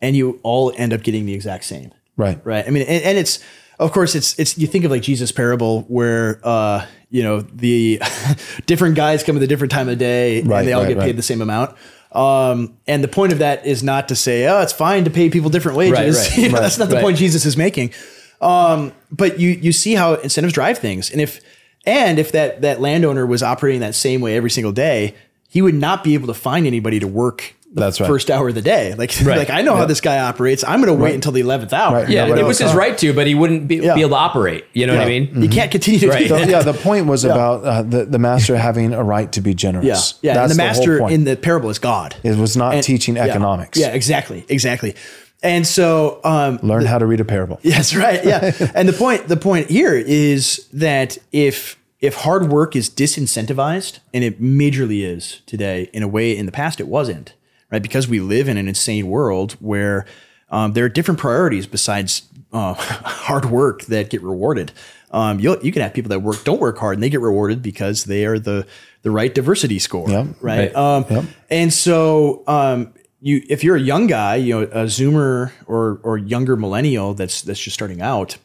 S3: and you all end up getting the exact same.
S1: right.
S3: Right. I mean, and, and it's of course it's it's you think of like Jesus parable where uh you know the different guys come at a different time of day
S1: Right,
S3: and they all
S1: right,
S3: get
S1: right.
S3: paid the same amount. Um, and the point of that is not to say, oh, it's fine to pay people different wages.
S2: right,
S3: You know,
S1: right,
S3: that's not the
S2: right.
S3: point Jesus is making. Um, but you you see how incentives drive things, and if and if that that landowner was operating that same way every single day, he would not be able to find anybody to work the
S1: That's right.
S3: first hour of the day. Like
S2: Right.
S3: like I know how this guy operates. I'm going to wait until the eleventh hour.
S1: Right.
S2: Yeah,
S1: Nobody
S2: it was his right to, but he wouldn't be,
S3: Yeah.
S2: be able to operate. You know what I
S1: Yeah.
S2: mean?
S3: You can't continue to
S2: Right.
S3: do
S1: So,
S3: that.
S1: yeah, the point was about uh, the, the master having a right to be generous.
S3: yeah.
S1: That's
S3: and the master
S1: point.
S3: in the parable is God.
S1: It was not
S3: And-
S1: teaching
S3: yeah,
S1: economics.
S3: Yeah, exactly, exactly. And so, um,
S1: Learn how to read a parable.
S3: Yes, right. Yeah. and the point the point here is that if if hard work is disincentivized, and it majorly is today, in a way in the past it wasn't, right? Because we live in an insane world where um, there are different priorities besides uh, hard work that get rewarded. Um, you you can have people that work don't work hard and they get rewarded because they are the the right diversity score,
S1: Yep.
S3: right?
S2: Right.
S3: Um, And so, um, you if you're a young guy, you know, a Zoomer or or younger millennial that's that's just starting out,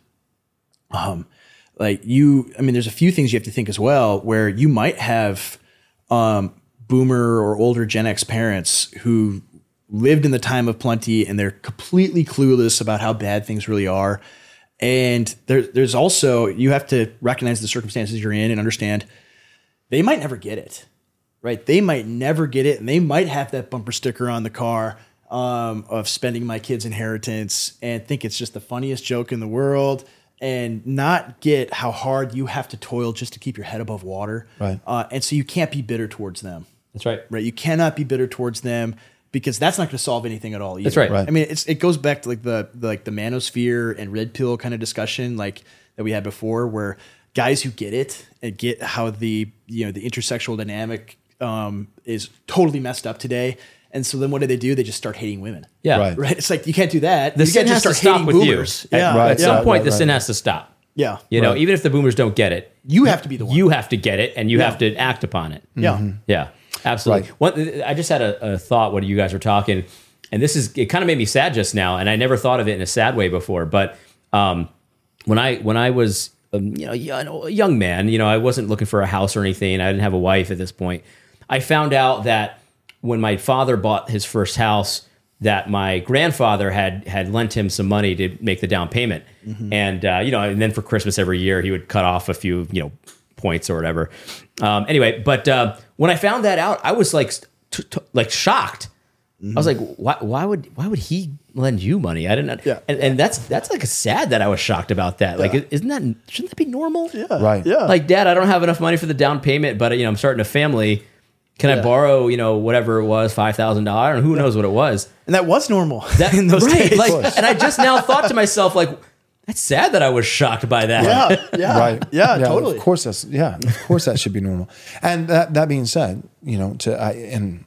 S3: um, like you, I mean, there's a few things you have to think as well, where you might have um, boomer or older Gen X parents who lived in the time of plenty and they're completely clueless about how bad things really are. And there, there's also you have to recognize the circumstances you're in and understand they might never get it, right? They might never get it, and they might have that bumper sticker on the car um, of spending my kid's inheritance and think it's just the funniest joke in the world, and not get how hard you have to toil just to keep your head above water.
S1: Right.
S3: Uh, and so you can't be bitter towards them,
S2: That's right.
S3: right? You cannot be bitter towards them because that's not going to solve anything at all. Either.
S2: That's right.
S1: Right.
S3: I mean, it's it goes back to like the, the like the manosphere and red pill kind of discussion like that we had before, where guys who get it and get how the you know the intersexual dynamic um, is totally messed up today. And so then what do they do? They just start hating women.
S2: Yeah.
S1: Right.
S3: Right. It's like you can't do that.
S2: The
S3: you
S2: sin
S3: can't
S2: has
S3: just
S2: to
S3: start
S2: stop
S3: hating
S2: with
S3: boomers.
S2: you.
S3: Yeah.
S2: At,
S1: Right.
S2: at
S3: yeah.
S2: some point,
S1: right,
S2: the sin has to stop.
S3: Yeah.
S2: You know, even if the boomers don't get it,
S3: You have to be the one.
S2: you have to get it and you
S3: Yeah.
S2: have to act upon it.
S3: yeah.
S2: Yeah, absolutely.
S1: Right.
S2: One, I just had a, a thought when you guys were talking, and this is it. Kind of made me sad just now, and I never thought of it in a sad way before. But um, when I when I was um, you know a young man, you know, I wasn't looking for a house or anything. I didn't have a wife at this point. I found out that when my father bought his first house, that my grandfather had had lent him some money to make the down payment, and uh, you know, and then for Christmas every year he would cut off a few you know points or whatever. Um, anyway, but uh, when I found that out, I was like t- t- like shocked. I was mm-hmm. like, why, why would why would he lend you money? I didn't.
S3: Yeah.
S2: And, and that's that's like sad that I was shocked about that. Like, isn't that shouldn't that be normal? Yeah.
S1: Right.
S3: Yeah.
S2: Like, Dad, I don't have enough money for the down payment, but you know, I'm starting a family. Can I borrow, you know, whatever it was, five thousand dollars, and who knows what it was?
S3: And that was normal
S2: That
S3: in those
S2: right,
S3: days.
S2: like, and I just now thought to myself, like, that's sad that I was shocked by that.
S3: yeah. Yeah.
S1: right
S3: Yeah. Totally.
S1: of course that's yeah of course that should be normal and that that being said you know to I and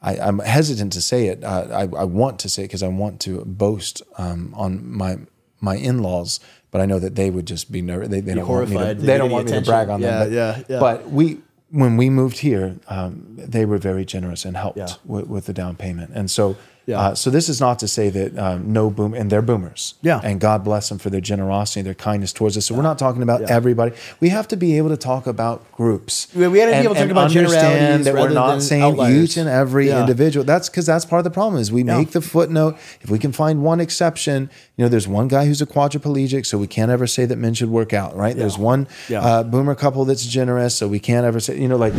S1: I, I'm hesitant to say it uh, I, I want to say it because I want to boast um, on my my in-laws but I know that they would just be nervous they, they don't want me to, they
S3: They
S1: don't
S3: need
S1: want me to brag on
S3: Yeah,
S1: them but,
S3: yeah, yeah.
S1: but we when we moved here um, they were very generous and helped
S3: Yeah.
S1: with, with the down payment and so
S3: Yeah.
S1: uh, so this is not to say that um, no boom and they're boomers
S3: Yeah.
S1: and God bless them for their generosity, their kindness towards us. So we're not talking about everybody. We have to be able to talk about groups.
S3: Yeah, we gotta be able to talk
S1: and
S3: about
S1: understand
S3: generalities
S1: that we're not
S3: than
S1: saying
S3: outliers.
S1: each and every
S3: Yeah.
S1: individual. That's because that's part of the problem. Is we make the footnote. If we can find one exception, you know, there's one guy who's a quadriplegic, so we can't ever say that men should work out, right? There's one
S3: Yeah.
S1: uh, boomer couple that's generous, so we can't ever say, you know, like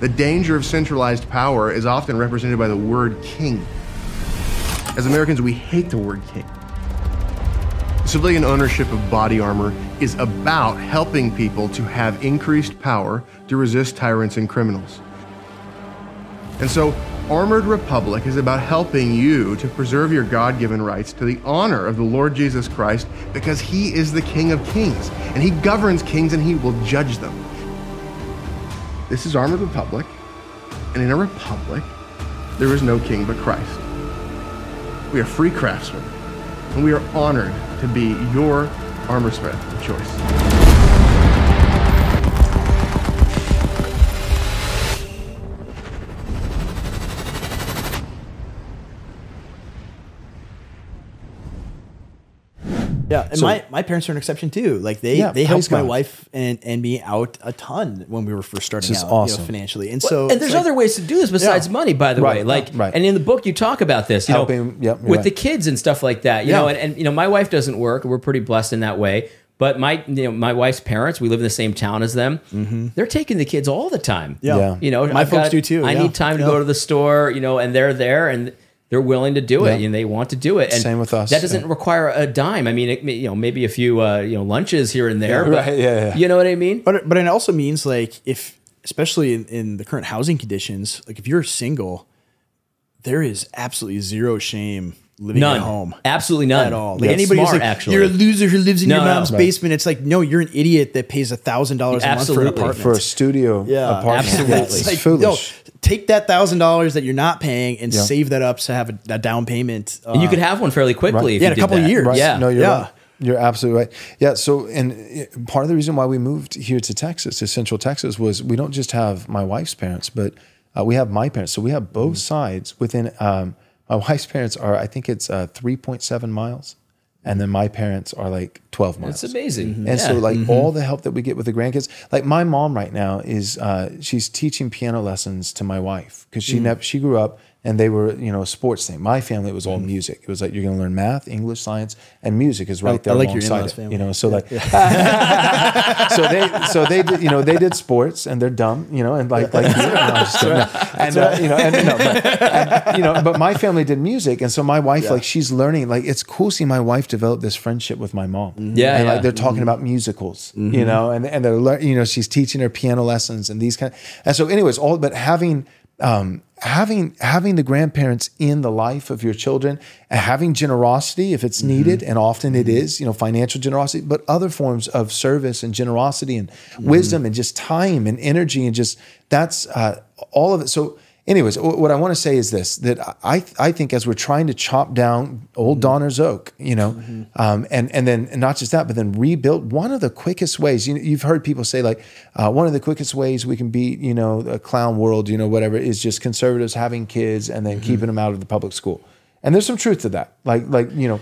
S5: The danger of centralized power is often represented by the word king. As Americans, we hate the word king. Civilian ownership of body armor is about helping people to have increased power to resist tyrants and criminals. And so, Armored Republic is about helping you to preserve your God given rights to the honor of the Lord Jesus Christ because he is the King of Kings and he governs kings and he will judge them. This is Armored Republic, and in a republic, there is no king but Christ. We are free craftsmen, and we are honored to be your armorsmith of choice.
S3: Yeah, and my, my parents are an exception too. Like they
S1: Yeah,
S3: they
S1: praise
S3: helped my wife and, and me out a ton when we were first starting
S1: This is
S3: out you know, financially. And so
S2: and there's
S3: like-
S2: other ways to do this besides
S3: Yeah.
S2: money, by the
S1: Right,
S2: way. Like,
S1: right.
S2: and in the book you talk about this, you
S1: Helping-
S2: know,
S1: yep,
S2: with
S1: right.
S2: the kids and stuff like that. You
S3: Yeah.
S2: know, and, and you know, my wife doesn't work. We're pretty blessed in that way. But my, you know, my wife's parents, we live in the same town as them. Mm-hmm. They're taking the kids all the time.
S3: Yeah.
S1: Yeah.
S2: you know,
S3: My
S2: I've
S3: folks
S2: got-
S3: do too,
S2: I
S3: yeah.
S2: need time to
S3: Yeah.
S2: go to the store, you know, and they're there and they're willing to do it
S1: Yeah.
S2: and they want to do it. And
S1: Same with us,
S2: That doesn't
S1: yeah.
S2: require a dime. I mean, it, you know, maybe a few, uh, you know, lunches here and there. but
S1: Right, yeah, yeah.
S2: You know what I mean?
S3: But but it also means like if especially in, in the current housing conditions, like if you're single, there is absolutely zero shame living
S2: None.
S3: at home.
S2: Absolutely none.
S3: At all.
S2: Like
S3: Like anybody who's
S2: smart,
S3: like,
S2: actually.
S3: you're a loser who lives in
S2: No,
S3: your
S2: no.
S3: mom's
S2: Right.
S3: basement. It's like, no, you're an idiot that pays a thousand dollars a month for an
S2: Absolutely.
S3: apartment.
S1: for a studio
S3: yeah,
S1: apartment.
S2: absolutely.
S1: Yeah,
S2: It's
S1: it's
S3: like,
S1: foolish.
S3: No, take that thousand dollars that you're not paying and
S1: Yeah.
S3: save that up to have a, a down payment. Uh,
S2: And you could have one fairly quickly.
S1: Right.
S2: If
S3: Yeah,
S2: you
S3: in a
S2: did
S3: couple of years.
S1: Right.
S2: Yeah.
S1: No, you're
S3: Yeah.
S1: right. You're absolutely right. Yeah. So, and part of the reason why we moved here to Texas, to Central Texas, was we don't just have my wife's parents, but uh, we have my parents. So we have both sides within. Um, my wife's parents are, I think it's uh, 3.7 miles, and then my parents are like 12 miles.
S2: It's amazing. Mm-hmm.
S1: And so,
S2: Yeah.
S1: like mm-hmm. all the help that we get with the grandkids, like my mom right now is uh, she's teaching piano lessons to my wife because she mm. never she grew up and they were you know a sports thing. My family it was all mm-hmm. music. It was like you're going to learn math, English, science, and music is right
S3: I
S1: there
S3: like your
S1: alongside
S3: in-laws
S1: it.
S3: family.
S1: You know, so like so they so they did you know they did sports and they're dumb you know and like like you, no, I'm just kidding. No. and uh, you know and no but, and, you know but my family did music and so my wife like she's learning like it's cool seeing my wife develop this friendship with my mom mm-hmm.
S2: Yeah,
S1: and
S2: yeah.
S1: like they're talking mm-hmm. about musicals you know and and they're lear- you know she's teaching her piano lessons and these kind and so anyways all but having um having having the grandparents in the life of your children and having generosity if it's needed and often it is you know financial generosity but other forms of service and generosity and wisdom and just time and energy and just that's uh, all of it. So anyways what i want to say is this that i i think as we're trying to chop down old Donar's oak you know um, and and then and not just that but then rebuild one of the quickest ways you you've heard people say like uh, one of the quickest ways we can beat you know a clown world you know whatever is just conservatives having kids and then keeping them out of the public school. And there's some truth to that. Like like you know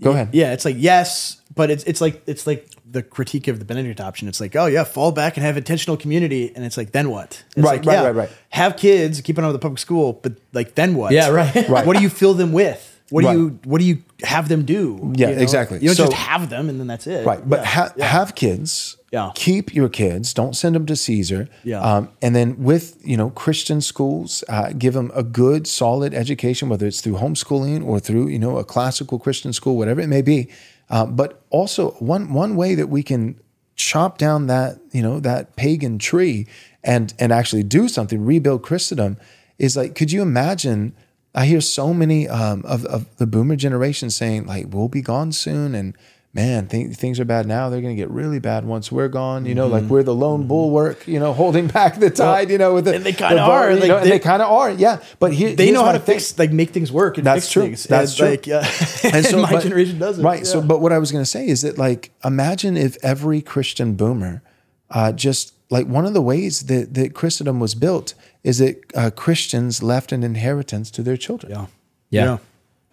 S1: go ahead.
S3: Yeah, it's like yes, but it's it's like it's like the critique of the Benedict option. It's like, oh yeah, fall back and have intentional community, and it's like, then what? It's
S1: Right,
S3: like,
S1: right,
S3: yeah,
S1: right, right.
S3: Have kids, keep it out of the public school, but like, then what?
S2: Yeah, right.
S1: Right.
S3: What do you fill them with? What
S1: Right.
S3: do you what do you have them do?
S1: Yeah,
S3: You know?
S1: exactly.
S3: You don't
S1: So-
S3: just have them and then that's it.
S1: Right, but
S3: Yeah.
S1: ha- have kids.
S3: Yeah.
S1: Keep your kids. Don't send them to Caesar.
S3: Yeah.
S1: Um, and then with you know Christian schools, uh, give them a good, solid education, whether it's through homeschooling or through you know a classical Christian school, whatever it may be. Uh, but also one one way that we can chop down that you know that pagan tree and and actually do something, rebuild Christendom, is like, could you imagine? I hear so many um, of, of the boomer generation saying like we'll be gone soon and man th- things are bad now they're going to get really bad once we're gone you know
S3: Mm-hmm.
S1: like we're the lone bulwark you know holding back the tide you know with the,
S3: and they kinda
S1: the bar,
S3: are,
S1: you
S3: like,
S1: know, and
S3: they-
S1: they kind of are yeah but here,
S3: they know how
S1: my
S3: to
S1: thing.
S3: fix like make things work and
S1: That's
S3: fix
S1: true.
S3: things.
S1: That's
S3: and,
S1: true.
S3: Like, yeah.
S1: and so
S3: my
S1: but-
S3: generation doesn't.
S1: right so but what i was going to say is that like imagine if every christian boomer uh, just like one of the ways that, that christendom was built is that uh, christians left an inheritance to their children
S3: yeah.
S2: Yeah.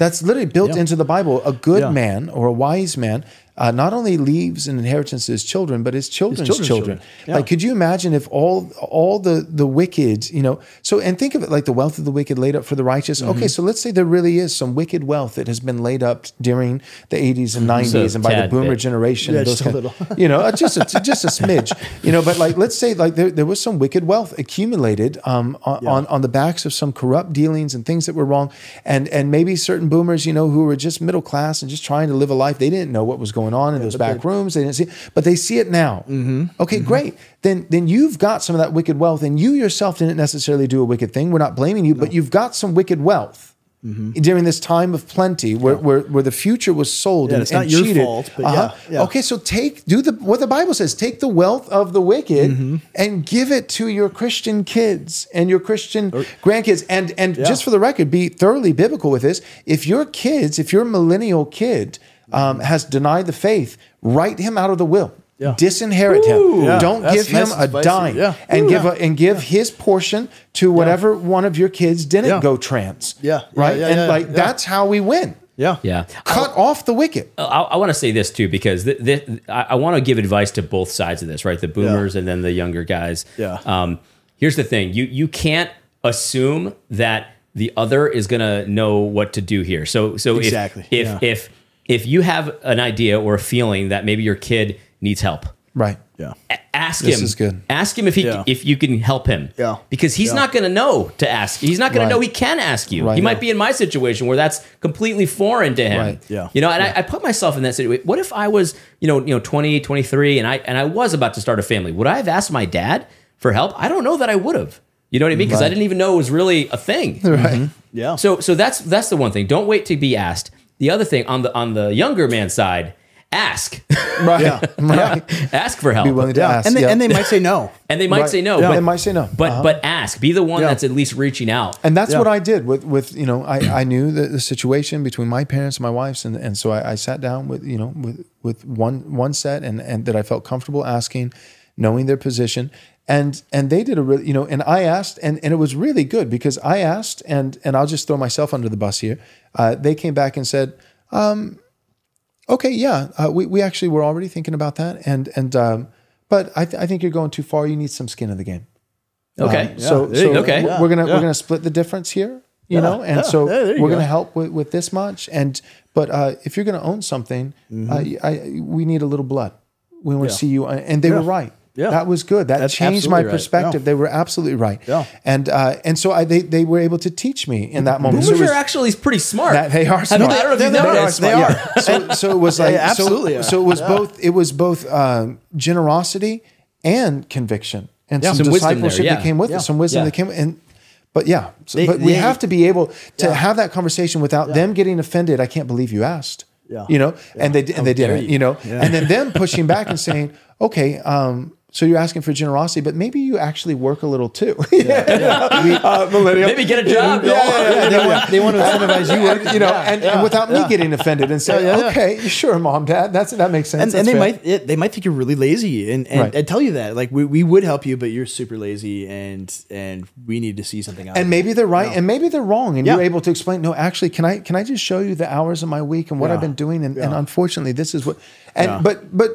S1: That's literally built
S3: Yeah.
S1: into the Bible. A good
S3: Yeah.
S1: man or a wise man uh, not only leaves an inheritance to his children, but his children's,
S3: children's
S1: children.
S3: children. Yeah.
S1: Like, could you imagine if all all the the wicked, you know? So, and think of it like the wealth of the wicked laid up for the righteous.
S3: Mm-hmm.
S1: Okay, so let's say there really is some wicked wealth that has been laid up during the '80s and '90s
S2: So,
S1: and by the Boomer
S2: bit.
S1: generation.
S3: Yeah, just a little.
S1: you know, uh, just a, just a smidge, you know. But like, let's say like there, there was some wicked wealth accumulated um, on, on on the backs of some corrupt dealings and things that were wrong, and and maybe certain boomers, you know, who were just middle class and just trying to live a life, they didn't know what was going going on in those back rooms. They didn't see, but they see it now.
S3: Mm-hmm.
S1: Okay, great. Then then you've got some of that wicked wealth, and you yourself didn't necessarily do a wicked thing. We're not blaming you, but you've got some wicked wealth.
S3: Mm-hmm.
S1: During this time of plenty, where, where, where the future was sold
S3: Yeah,
S1: and,
S3: it's not
S1: and
S3: your
S1: cheated.
S3: fault, but
S1: Uh-huh.
S3: yeah, yeah.
S1: Okay, so take do the what the Bible says. Take the wealth of the wicked
S3: Mm-hmm.
S1: and give it to your Christian kids and your Christian grandkids. And and just for the record, be thoroughly biblical with this. If your kids, if your millennial kid um, has denied the faith, write him out of the will.
S3: Yeah.
S1: Disinherit him.
S3: Yeah,
S1: Don't
S3: that's
S1: give him
S3: nice
S1: a
S3: advice.
S1: dime,
S3: Yeah.
S1: and
S3: Ooh.
S1: give a, and give his portion to whatever one of your kids didn't
S3: Yeah.
S1: go trans.
S3: Yeah, yeah,
S1: right.
S3: yeah,
S1: and
S3: yeah,
S1: like
S3: yeah.
S1: that's how we win.
S3: Yeah.
S2: Yeah.
S1: Cut off the wicked.
S2: I, I want to say this too because th- th- I, I want to give advice to both sides of this, right? The boomers and then the younger guys.
S3: Yeah.
S2: Um, here's the thing: you you can't assume that the other is going to know what to do here. So so
S3: Exactly,
S2: if
S3: yeah.
S2: if if you have an idea or a feeling that maybe your kid needs help,
S1: Right.
S3: Yeah.
S2: a- ask
S1: This
S2: him.
S1: is good.
S2: Ask him if he
S3: Yeah.
S2: if you can help him.
S3: Yeah.
S2: Because he's
S3: Yeah.
S2: not going to know to ask. He's not going
S1: Right.
S2: to know he can ask you.
S1: Right.
S2: He might
S1: Yeah.
S2: be in my situation where that's completely foreign to him.
S1: Right.
S3: Yeah.
S2: You know, and I, I put myself in that situation. What if I was, you know, you know, 20, 23 and I and I was about to start a family? Would I have asked my dad for help? I don't know that I would have. You know what I mean? Because I didn't even know it was really a thing.
S1: Right. Mm-hmm.
S3: Yeah.
S2: So so that's that's the one thing. Don't wait to be asked. The other thing on the on the younger man side, ask.
S1: Right.
S3: Yeah.
S1: Right.
S2: ask for help.
S1: Be willing to
S3: yeah.
S1: ask.
S3: and they
S1: yeah.
S3: and they might say no.
S2: and they might
S1: Right.
S2: say no.
S1: Yeah.
S2: But,
S1: They might say no.
S2: But
S1: Uh-huh.
S2: but ask. Be the one
S3: Yeah.
S2: that's at least reaching out.
S1: And that's
S3: Yeah.
S1: what I did with with you know I, I knew the, the situation between my parents and my wife's and and so I, I sat down with you know with with one one set and and that I felt comfortable asking, knowing their position and and they did a really you know and I asked and and it was really good because I asked and and I'll just throw myself under the bus here. Uh, they came back and said. Um, okay, yeah, uh, we we actually were already thinking about that, and and um, but I, th- I think you're going too far. You need some skin in the game.
S2: Okay.
S1: Um, so so
S3: go.
S2: Okay.
S1: we're gonna
S3: Yeah.
S1: we're gonna split the difference here, you know, and
S3: yeah,
S1: so
S3: yeah,
S1: we're
S3: go.
S1: gonna help with, with this much. And but uh, if you're gonna own something,
S3: Mm-hmm.
S1: uh, I, we need a little blood. We want to see you, and they were right.
S3: Yeah.
S1: that was good. That
S3: That's
S1: changed my
S3: absolutely right.
S1: perspective.
S3: Yeah.
S1: They were absolutely right.
S3: Yeah.
S1: and uh, and so I, they they were able to teach me in that moment. So
S2: Boomers
S1: it was-
S2: are actually pretty smart.
S1: that they are smart.
S2: don't, I don't know if you
S3: They- they are smart.
S1: They are. So, so it was like
S3: Yeah, absolutely
S1: So, so it was both. It was both um, generosity and conviction, and some,
S2: Some wisdom there,
S1: discipleship
S2: yeah.
S1: that came with
S3: Yeah.
S1: it. Some wisdom
S2: Yeah.
S1: that came. And but yeah, so,
S3: They-
S1: but we have to be able to
S3: Yeah.
S1: have that conversation without them getting offended. I can't believe you asked.
S3: Yeah.
S1: You know, and they and they didn't.
S3: you.
S1: You know, and then them pushing back and saying, okay. um, so you're asking for generosity, but maybe you actually work a little too. uh, millennial.
S2: Maybe get a job.
S1: Yeah, yeah, yeah,
S3: they, want, they want to incentivize you.
S1: and, you know, and, and without me getting offended and saying,
S3: Yeah, yeah, yeah.
S1: "Okay, sure, mom, dad, that's that makes sense."
S3: and, and they
S1: fair."
S3: might it, they might think you're really lazy and and,
S1: Right.
S3: and tell you that like we, we would help you but you're super lazy and and we need to see something out
S1: and
S3: of
S1: maybe they're right, and maybe they're wrong, and
S3: Yeah.
S1: you're able to explain. No, actually, can I can I just show you the hours of my week and what
S3: Yeah.
S1: I've been doing? And, and unfortunately, this is what. And
S3: Yeah.
S1: but but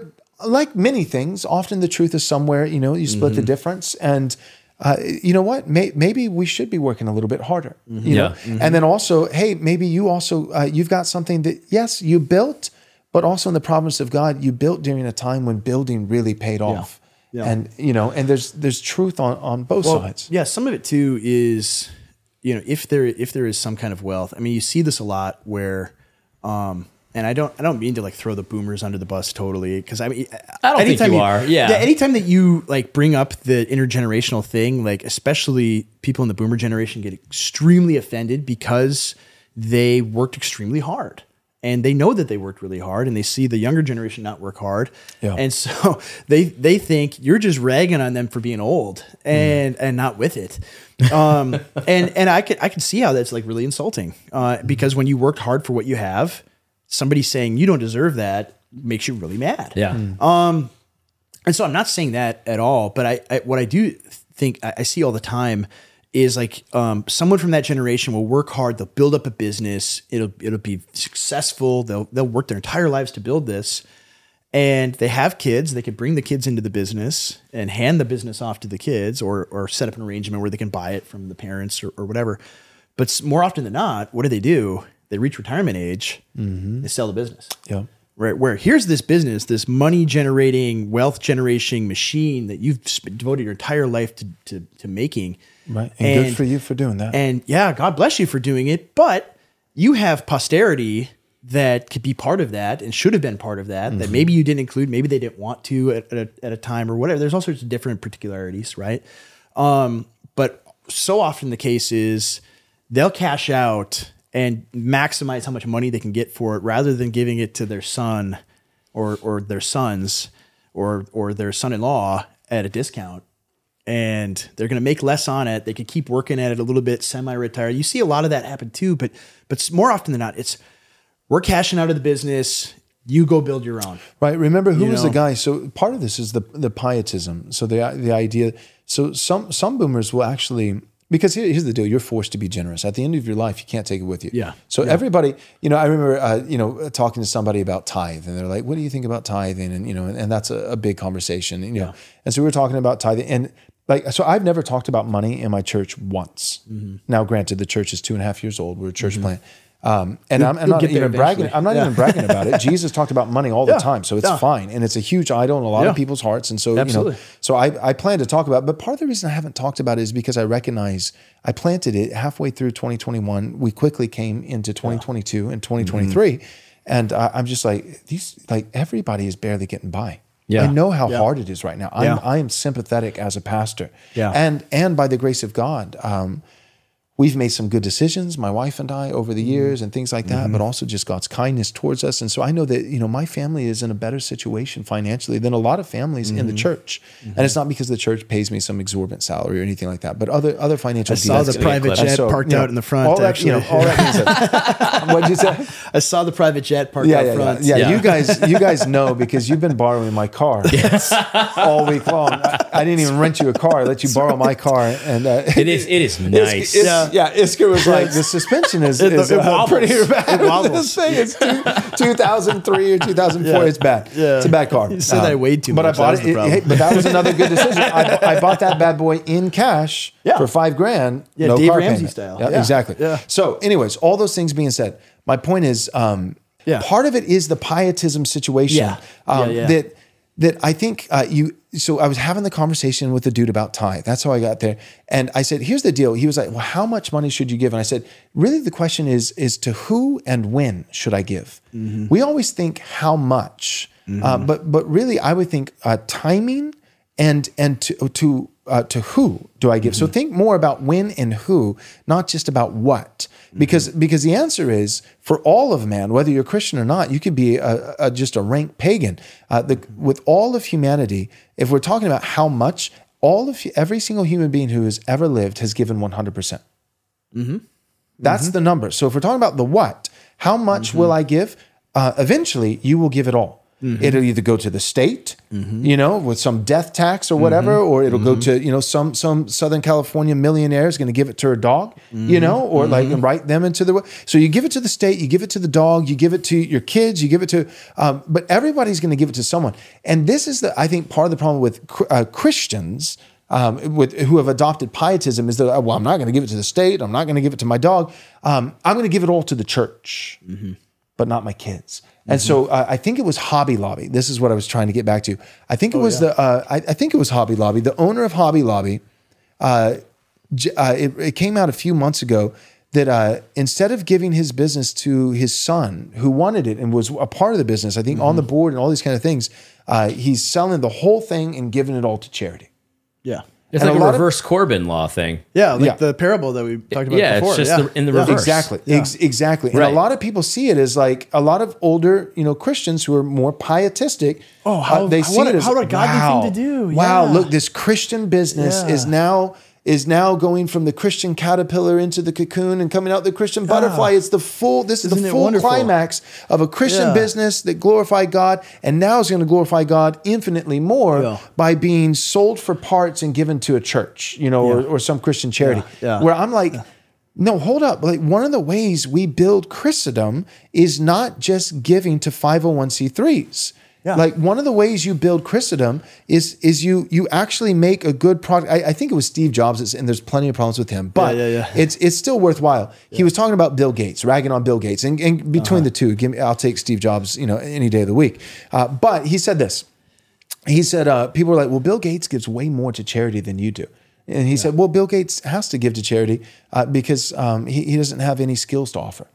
S1: like many things, often the truth is somewhere. You know, you split the
S3: Mm-hmm.
S1: difference, and uh, you know what? May, maybe we should be working a little bit harder.
S3: Mm-hmm.
S1: You
S2: Yeah.
S1: know, and then also, hey, maybe you also uh, you've got something that yes, you built. But also in the providence of God, you built during a time when building really paid off,
S3: Yeah.
S1: and you know, and there's there's truth on on both
S3: Well,
S1: sides.
S3: Yeah, some of it too is, you know, if there if there is some kind of wealth. I mean, you see this a lot where, um, and I don't I don't mean to like throw the boomers under the bus totally because I mean
S2: I don't think
S3: anytime
S2: you are, yeah.
S3: Anytime that you like bring up the intergenerational thing, like especially people in the boomer generation get extremely offended because they worked extremely hard. And they know that they worked really hard, and they see the younger generation not work hard,
S1: Yeah.
S3: and so they they think you're just ragging on them for being old and and not with it. Um, and and I could I could see how that's like really insulting uh, because when you worked hard for what you have, somebody saying you don't deserve that makes you really mad.
S2: Yeah.
S3: um And so I'm not saying that at all, but I, I what I do think I, I see all the time is like um, someone from that generation will work hard. They'll build up a business. It'll it'll be successful. They'll they'll work their entire lives to build this, and they have kids. They could bring the kids into the business and hand the business off to the kids, or or set up an arrangement where they can buy it from the parents or, or whatever. But more often than not, what do they do? They reach retirement age. They sell the business
S1: Yeah.
S3: right where here's this business this money generating wealth generating machine that you've devoted your entire life to to, to making
S1: Right. And, good for you for doing that.
S3: and yeah god bless you for doing it but you have posterity that could be part of that and should have been part of that
S2: Mm-hmm.
S3: that maybe you didn't include maybe they didn't want to at, at, a, at a time or whatever there's all sorts of different particularities right um, but so often the case is they'll cash out and maximize how much money they can get for it rather than giving it to their son or or their sons or or their son-in-law at a discount and they're going to make less on it they could keep working at it a little bit semi-retired you see a lot of that happen too but but more often than not it's we're cashing out of the business you go build your own
S1: Right. Remember who
S3: You
S1: was the guy? So part of this is the the pietism. So the the idea. So some some boomers will actually because here's the deal: you're forced to be generous. At the end of your life, you can't take it with you.
S3: Yeah.
S1: So everybody, you know, I remember, uh, you know, talking to somebody about tithe, and they're like, "What do you think about tithing?" And you know, and, and that's a, a big conversation. You know, and so we were talking about tithing, and like, so I've never talked about money in my church once.
S3: Mm-hmm.
S1: Now, granted, the church is two and a half years old. We're a church plant. Um, and I'm, I'm not even bragging. I'm not
S3: Yeah.
S1: even bragging about it. Jesus talked about money all the
S3: Yeah.
S1: time, so it's
S3: Yeah.
S1: fine, and it's a huge idol in a lot of people's hearts. And so, you know, so I, I plan to talk about. it. But part of the reason I haven't talked about it is because I recognize I planted it halfway through 2021. We quickly came into 2022 and 2023,
S3: Mm-hmm.
S1: and I, I'm just like these. Like everybody is barely getting by.
S2: Yeah.
S1: I know how hard it is right now. I'm,
S3: Yeah.
S1: I am sympathetic as a pastor.
S3: Yeah.
S1: And and by the grace of God, um, we've made some good decisions, my wife and I, over the
S3: Mm-hmm.
S1: years and things like that, but also just God's kindness towards us. And so I know that, you know, my family is in a better situation financially than a lot of families in the
S3: Mm-hmm.
S1: church. And it's not because the church pays me some exorbitant salary or anything like that, but other other financial
S3: I saw
S1: deals.
S3: the
S2: gonna be a
S3: private jet
S1: so,
S3: parked
S1: you know,
S3: out in the front.
S1: All that,
S3: actually,
S1: you know, all that being said. What'd you say?
S3: I saw the private jet parked
S1: Yeah,
S3: out
S1: yeah, yeah,
S3: front.
S1: yeah.
S2: Yeah.
S1: You guys, you guys know because you've been borrowing my car all week long. I, I didn't even rent you a car; I let you borrow my car, and uh,
S2: It is. It is nice.
S1: It's, yeah. yeah, Isker was like, the suspension is,
S3: It-
S1: is
S3: it
S1: uh, pretty bad.
S3: It
S1: this thing is two, 2003 or 2004.
S3: Yeah.
S1: It's bad.
S3: Yeah.
S1: It's a bad car.
S3: You said I weighed too
S1: but
S3: much.
S1: I bought
S3: That
S1: it. it- hey, but that was another good decision. I, I bought that bad boy in cash
S3: Yeah.
S1: for five grand.
S3: Yeah,
S1: no
S3: Dave
S1: car
S3: Ramsey
S1: payment.
S3: style.
S1: Yeah,
S3: Yeah.
S1: exactly.
S3: Yeah.
S1: So, anyways, all those things being said, my point is, um,
S3: Yeah.
S1: part of it is the pietism situation.
S3: Yeah.
S1: Um,
S3: Yeah, yeah.
S1: That that I think uh, you. So I was having the conversation with the dude about tithe. That's how I got there. And I said, "Here's the deal." He was like, "Well, how much money should you give?" And I said, "Really, the question is is to who and when should I give?"
S3: Mm-hmm.
S1: We always think how much, uh, but but really, I would think uh, timing and and to to uh, to who do I give?
S3: Mm-hmm.
S1: So think more about when and who, not just about what, because
S3: Mm-hmm.
S1: because the answer is for all of man, whether you're Christian or not, you could be a, a, just a rank pagan. Uh, the, with all of humanity, if we're talking about how much, all of every single human being who has ever lived has given 100 percent. That's the number. So if we're talking about the what, how much will I give? Uh, eventually, you will give it all. It'll either go to the state, you know, with some death tax or whatever, or it'll go to you know some some Southern California millionaire is going to give it to her dog, you know, or like write them into the. So you give it to the state, you give it to the dog, you give it to your kids, you give it to, um, but everybody's going to give it to someone. And this is the I think part of the problem with uh, Christians um, with who have adopted pietism is that well, I'm not going to give it to the state. I'm not going to give it to my dog. Um, I'm going to give it all to the church, but not my kids. And so uh, I think it was Hobby Lobby. This is what I was trying to get back to. I think it was the uh, I, I think it was Hobby Lobby. The owner of Hobby Lobby, uh, uh, it, it came out a few months ago that uh, instead of giving his business to his son, who wanted it and was a part of the business, I think on the board and all these kind of things, uh, he's selling the whole thing and giving it all to charity.
S3: Yeah.
S2: It's
S1: And
S2: like
S1: a
S2: a,
S1: lot of-
S2: reverse Corban law thing.
S3: Yeah, like
S1: Yeah.
S3: the parable that we talked about
S2: Yeah, it's
S3: before.
S2: just
S3: yeah.
S2: the- in the reverse.
S1: Exactly.
S3: Yeah.
S1: Ex- exactly. And
S2: Right.
S1: a lot of people see it as like a lot of older, you know, Christians who are more pietistic. uh,
S3: Oh, how-
S1: they
S3: how-
S1: see
S3: what
S1: it as
S3: how a godly thing to do.
S1: Wow,
S3: Yeah.
S1: look, this Christian business
S3: Yeah.
S1: is now is now going from the Christian caterpillar into the cocoon and coming out the Christian butterfly. It's the full. This is the full climax of a Christian
S3: Yeah.
S1: business that glorified God, and now is going to glorify God infinitely more
S3: Yeah.
S1: by being sold for parts and given to a church, you know, or, or some Christian charity. Where I'm like. No, hold up. Like one of the ways we build Christendom is not just giving to 501c3s.
S3: Yeah.
S1: Like one of the ways you build Christendom is is you you actually make a good product. I, I think it was Steve Jobs, and there's plenty of problems with him, but
S3: yeah, yeah.
S1: it's it's still worthwhile. He was talking about Bill Gates, ragging on Bill Gates, and, and between
S3: Uh-huh.
S1: the two, give me, I'll take Steve Jobs, you know, any day of the week. Uh, but he said this. He said, uh, people were like, well, Bill Gates gives way more to charity than you do. And he said, well, Bill Gates has to give to charity uh, because um, he, he doesn't have any skills to offer.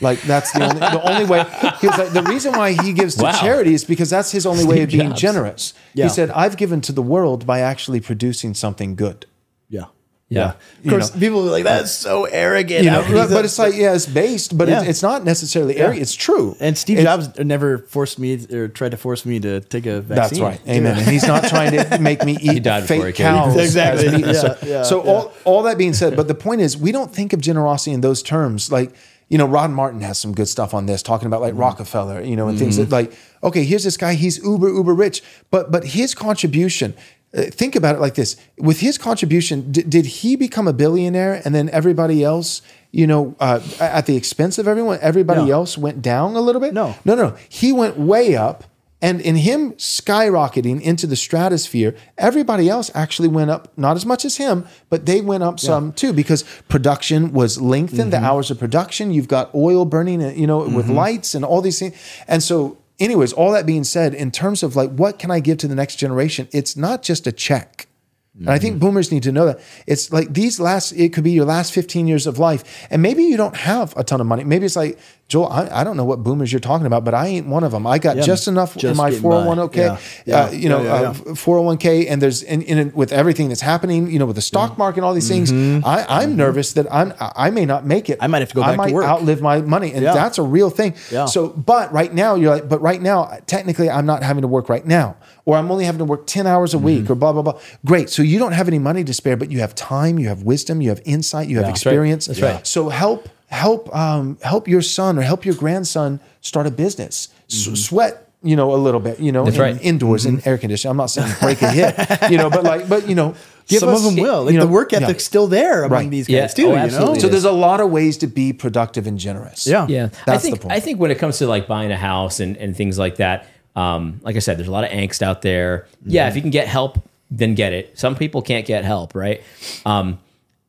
S1: Like that's the only the only way. He was like the reason why he gives to
S2: Wow.
S1: charity is because that's his only way of being
S2: Jobs.
S1: generous.
S3: Yeah.
S1: He said, "I've given to the world by actually producing something good."
S3: Yeah.
S2: Yeah.
S3: Of course, people are like, that's so arrogant.
S1: You know,
S3: How can
S1: but it's like yeah, it's based, but
S3: Yeah.
S1: it's, it's not necessarily arrogant. It's true.
S3: And Steve
S1: It's-
S3: Jobs never forced me or tried to force me to take a vaccine.
S1: That's right. Amen. And he's not trying to make me eat he
S2: died before
S1: fake
S2: he came.
S1: cows.
S3: Exactly. Yeah,
S1: so
S3: yeah,
S1: so
S3: yeah.
S1: all, all that being said, but the point is, we don't think of generosity in those terms. Like, you know, Rod Martin has some good stuff on this, talking about like
S3: Mm-hmm.
S1: Rockefeller, you know, and things that like, okay, here's this guy, he's uber, uber rich, but but his contribution. uh, Think about it like this: with his contribution, did he become a billionaire, and then everybody else, you know, uh, at the expense of everyone, everybody
S3: No.
S1: else went down a little bit?
S3: No.
S1: no, no. He went way up, and in him skyrocketing into the stratosphere, everybody else actually went up, not as much as him, but they went up some too because production was lengthened, the mm-hmm. hours of production. You've got oil burning, uh, you know, with mm-hmm. lights and all these things. And so, anyways, all that being said, in terms of like, what can I give to the next generation? It's not just a check. And I think mm-hmm. boomers need to know that it's like these last, it could be your last 15 years of life. And maybe you don't have a ton of money. Maybe it's like, Joel, I, I don't know what boomers you're talking about, but I ain't one of them. I got
S3: Yeah,
S1: just enough in my 401k,
S3: Yeah,
S1: uh, you know, uh, 401k. And there's, and, and with everything that's happening, you know, with the stock market and all these things, I, I'm nervous that I'm, I may not make it.
S3: Mm-hmm. I might have to go
S1: I
S3: back to
S1: might
S3: work.
S1: outlive my money. And that's a real thing.
S3: Yeah.
S1: So, but right now you're like, but right now, technically I'm not having to work right now, or I'm only having to work 10 hours a
S3: Mm-hmm.
S1: week or blah, blah, blah. Great. So you don't have any money to spare, but you have time, you have wisdom, you have insight, you have
S2: right.
S1: experience.
S2: That's right.
S1: So help, help, um, help your son or help your grandson start a business. S- sweat, you know, a little bit, you know, in-
S2: right.
S1: indoors in air conditioning. I'm not saying break a hip you know, but like, but you know, give
S3: Some
S1: us-
S3: of them will. Like
S1: you know,
S3: the work
S1: yeah.
S3: ethic's still there among
S1: Right.
S3: these
S2: Yeah.
S3: guys too.
S2: Oh,
S3: you know?
S1: So there's a lot of ways to be productive and generous.
S3: Yeah.
S2: Yeah, I think
S1: the point.
S2: I think when it comes to like buying a house and, and things like that, um, like I said, there's a lot of angst out there. Yeah,
S1: Mm-hmm.
S2: if you can get help, then get it. Some people can't get help, right? Um,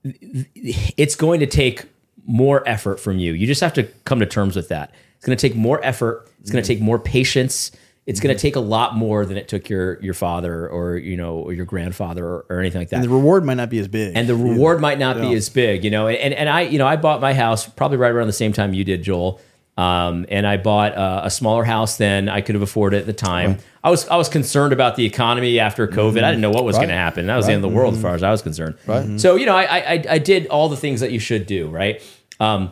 S2: it's going to take more effort from you. You just have to come to terms with that. It's going to take more effort. It's going to take more patience. It's going to take a lot more than it took your your father or you know or your grandfather or, or anything like that
S3: And the reward might not be as big.
S2: and the reward might not be as big, you know. And and I, you know, I bought my house probably right around the same time you did, Joel. Um, and I bought uh, a smaller house than I could have afforded at the time. I was I was concerned about the economy after COVID. I didn't know what was going to happen. That was the end of the world as far as I was concerned. Right. So you know, I, I I did all the things that you should do. Right. Um,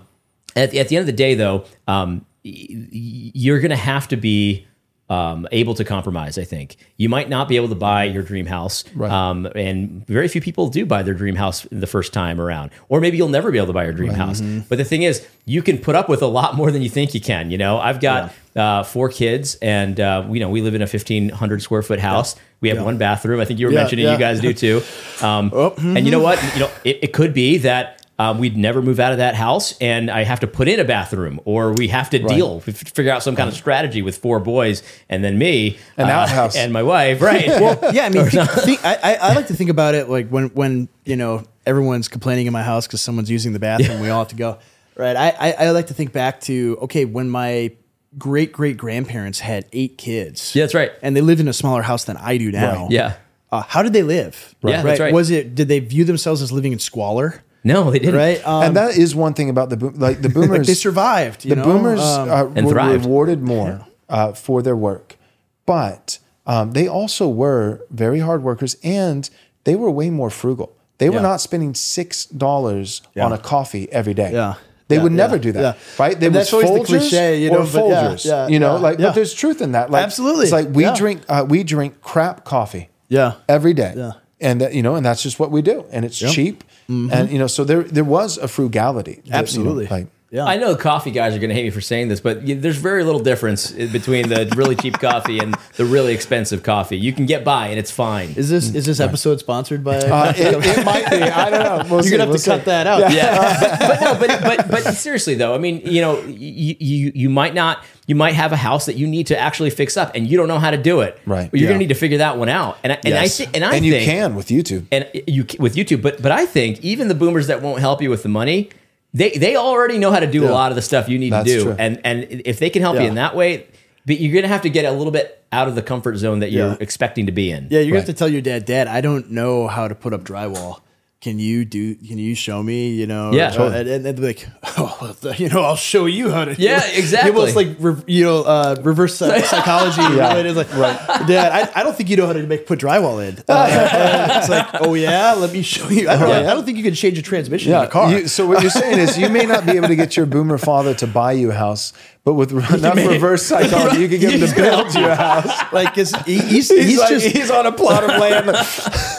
S2: at the, at the end of the day, though, um, you're going to have to be um, able to compromise. I think you might not be able to buy your dream house, um, and very few people do buy their dream house the first time around, or maybe you'll never be able to buy your dream house. But the thing is, you can put up with a lot more than you think you can. You know, I've got uh, four kids, and uh, you know, we live in a fifteen hundred square foot house. We have one bathroom. I think you were
S3: Yeah,
S2: mentioning
S3: yeah.
S2: you guys do too. Um, And you know what? You know, it, it could be that. Um, we'd never move out of that house, and I have to put in a bathroom, or we have to deal, f- figure out some kind of strategy with four boys, and then me,
S1: An
S2: uh,
S1: outhouse.
S2: and my wife, right?
S3: Well, yeah, I mean, think, think, I, I I like to think about it like when when you know everyone's complaining in my house because someone's using the bathroom, we all have to go. Right. I, I I like to think back to okay when my great great grandparents had eight kids.
S2: Yeah, that's right.
S3: And they lived in a smaller house than I do now.
S2: Right. Yeah.
S3: Uh, how did they live?
S2: Yeah, that's right.
S3: Was it did they view themselves as living in squalor?
S2: No, they didn't.
S3: Right. Um,
S1: and that is one thing about the boom, like the boomers.
S3: like they survived. You
S1: the
S3: know?
S1: boomers
S3: Um,
S1: uh,
S2: And
S1: were
S2: thrived.
S1: rewarded more uh, for their work, but um, they also were very hard workers, and they were way more frugal. They were
S3: Yeah.
S1: not spending six dollars on a coffee every day.
S3: Yeah.
S1: They
S3: Yeah,
S1: would never
S3: yeah,
S1: do that,
S3: yeah.
S1: right? They
S3: And
S1: were
S3: that's always the cliche, you know,
S1: or
S3: but yeah,
S1: Folgers,
S3: yeah,
S1: you know,
S3: yeah,
S1: like.
S3: yeah.
S1: But there's truth in that. Like,
S3: Absolutely,
S1: it's like we
S3: yeah.
S1: drink, uh, we drink crap coffee,
S3: Yeah.
S1: every day,
S3: Yeah.
S1: And that, you know, and that's just what we do, and it's cheap, and mm-hmm. you know, so there there was a frugality, that, you know,
S3: Absolutely.
S1: like
S3: Yeah.
S2: I know the coffee guys are going to hate me for saying this, but there's very little difference between the really cheap coffee and the really expensive coffee. You can get by, and it's fine.
S3: Is this is this episode sponsored by?
S1: Uh, it, it might be. I don't know. We'll
S3: You're gonna have
S1: We'll
S3: to cut that out.
S2: yeah, but, but no, but, but but seriously though, I mean, you know, you, you you might not, you might have a house that you need to actually fix up, and you don't know how to do it.
S1: Right.
S2: But you're
S1: Yeah.
S2: gonna need to figure that one out. And I, and I
S1: Yes.
S2: think, and I
S1: and you
S2: think,
S1: can with YouTube.
S2: and you with YouTube, but but I think even the boomers that won't help you with the money, they they already know how to do a lot of the stuff you need
S1: That's
S2: to do,
S1: true.
S2: and and if they can help you in that way, but you're gonna have to get a little bit out of the comfort zone that you're
S3: Yeah.
S2: expecting to be in.
S3: Yeah, you're gonna have to tell your dad, Dad, I don't know how to put up drywall. Can you do? Can you show me? You know,
S2: Yeah.
S3: or-
S2: Totally.
S3: and, and they'd be like, oh, you know, I'll show you how to.
S2: Yeah, exactly.
S3: Almost like re- you know, uh, reverse psychology. yeah, it is like, Dad, I, I don't think you know how to make put drywall in. Uh, it's like, oh yeah, let me show you. I don't, I don't think you can change a transmission in a car.
S1: You, so what you're saying is you may not be able to get your boomer father to buy you a house, but with enough
S3: may-
S1: reverse psychology, you can get him to build
S3: help
S1: you a house.
S3: like 'cause he, he's
S1: He's,
S3: he's,
S1: like,
S3: just
S1: he's on a plot of land.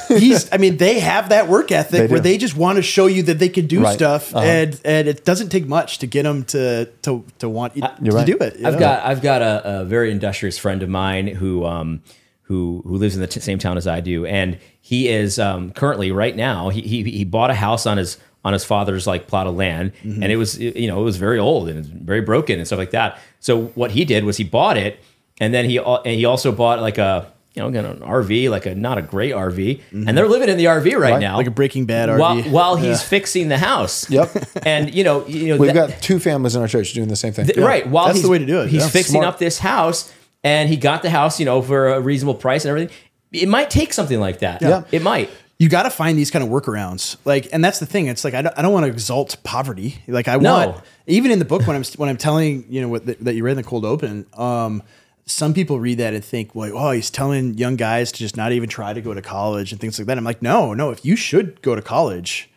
S3: He's I mean they have that work ethic
S1: They
S3: where they just want to show you that they can do
S1: Right.
S3: stuff
S1: Uh-huh.
S3: and and it doesn't take much to get them to to to want you to
S1: right.
S3: do it. you
S2: I've
S3: know?
S2: got I've got a, a very industrious friend of mine who um who who lives in the t- same town as I do, and he is um, currently right now he, he he bought a house on his on his father's like plot of land,
S3: Mm-hmm.
S2: and it was you know it was very old and very broken and stuff like that. So what he did was he bought it, and then he and he also bought like a you know got an RV like a not a great RV, and they're living in the RV right, now
S3: Mm-hmm. Like a Breaking Bad
S2: while
S3: RV.
S2: while he's fixing the house.
S1: Yep.
S2: and you know you know
S1: We've
S2: that-
S1: got two families in our church doing the same thing.
S2: Th- Right. While
S3: That's the way to do it,
S2: He's
S3: yeah.
S2: fixing
S1: Smart.
S2: up this house and he got the house, you know, for a reasonable price and everything. It might take something like that.
S1: Yeah.
S2: It might.
S3: you got to find these kind of workarounds. Like, and that's the thing. It's like I don't, I don't want to exalt poverty. Like I
S2: No.
S3: want even in the book when I'm when I'm telling you know what the, that you read in the cold open. Um, some people read that and think, well, oh, he's telling young guys to just not even try to go to college and things like that. I'm like, no, no. If you should go to college,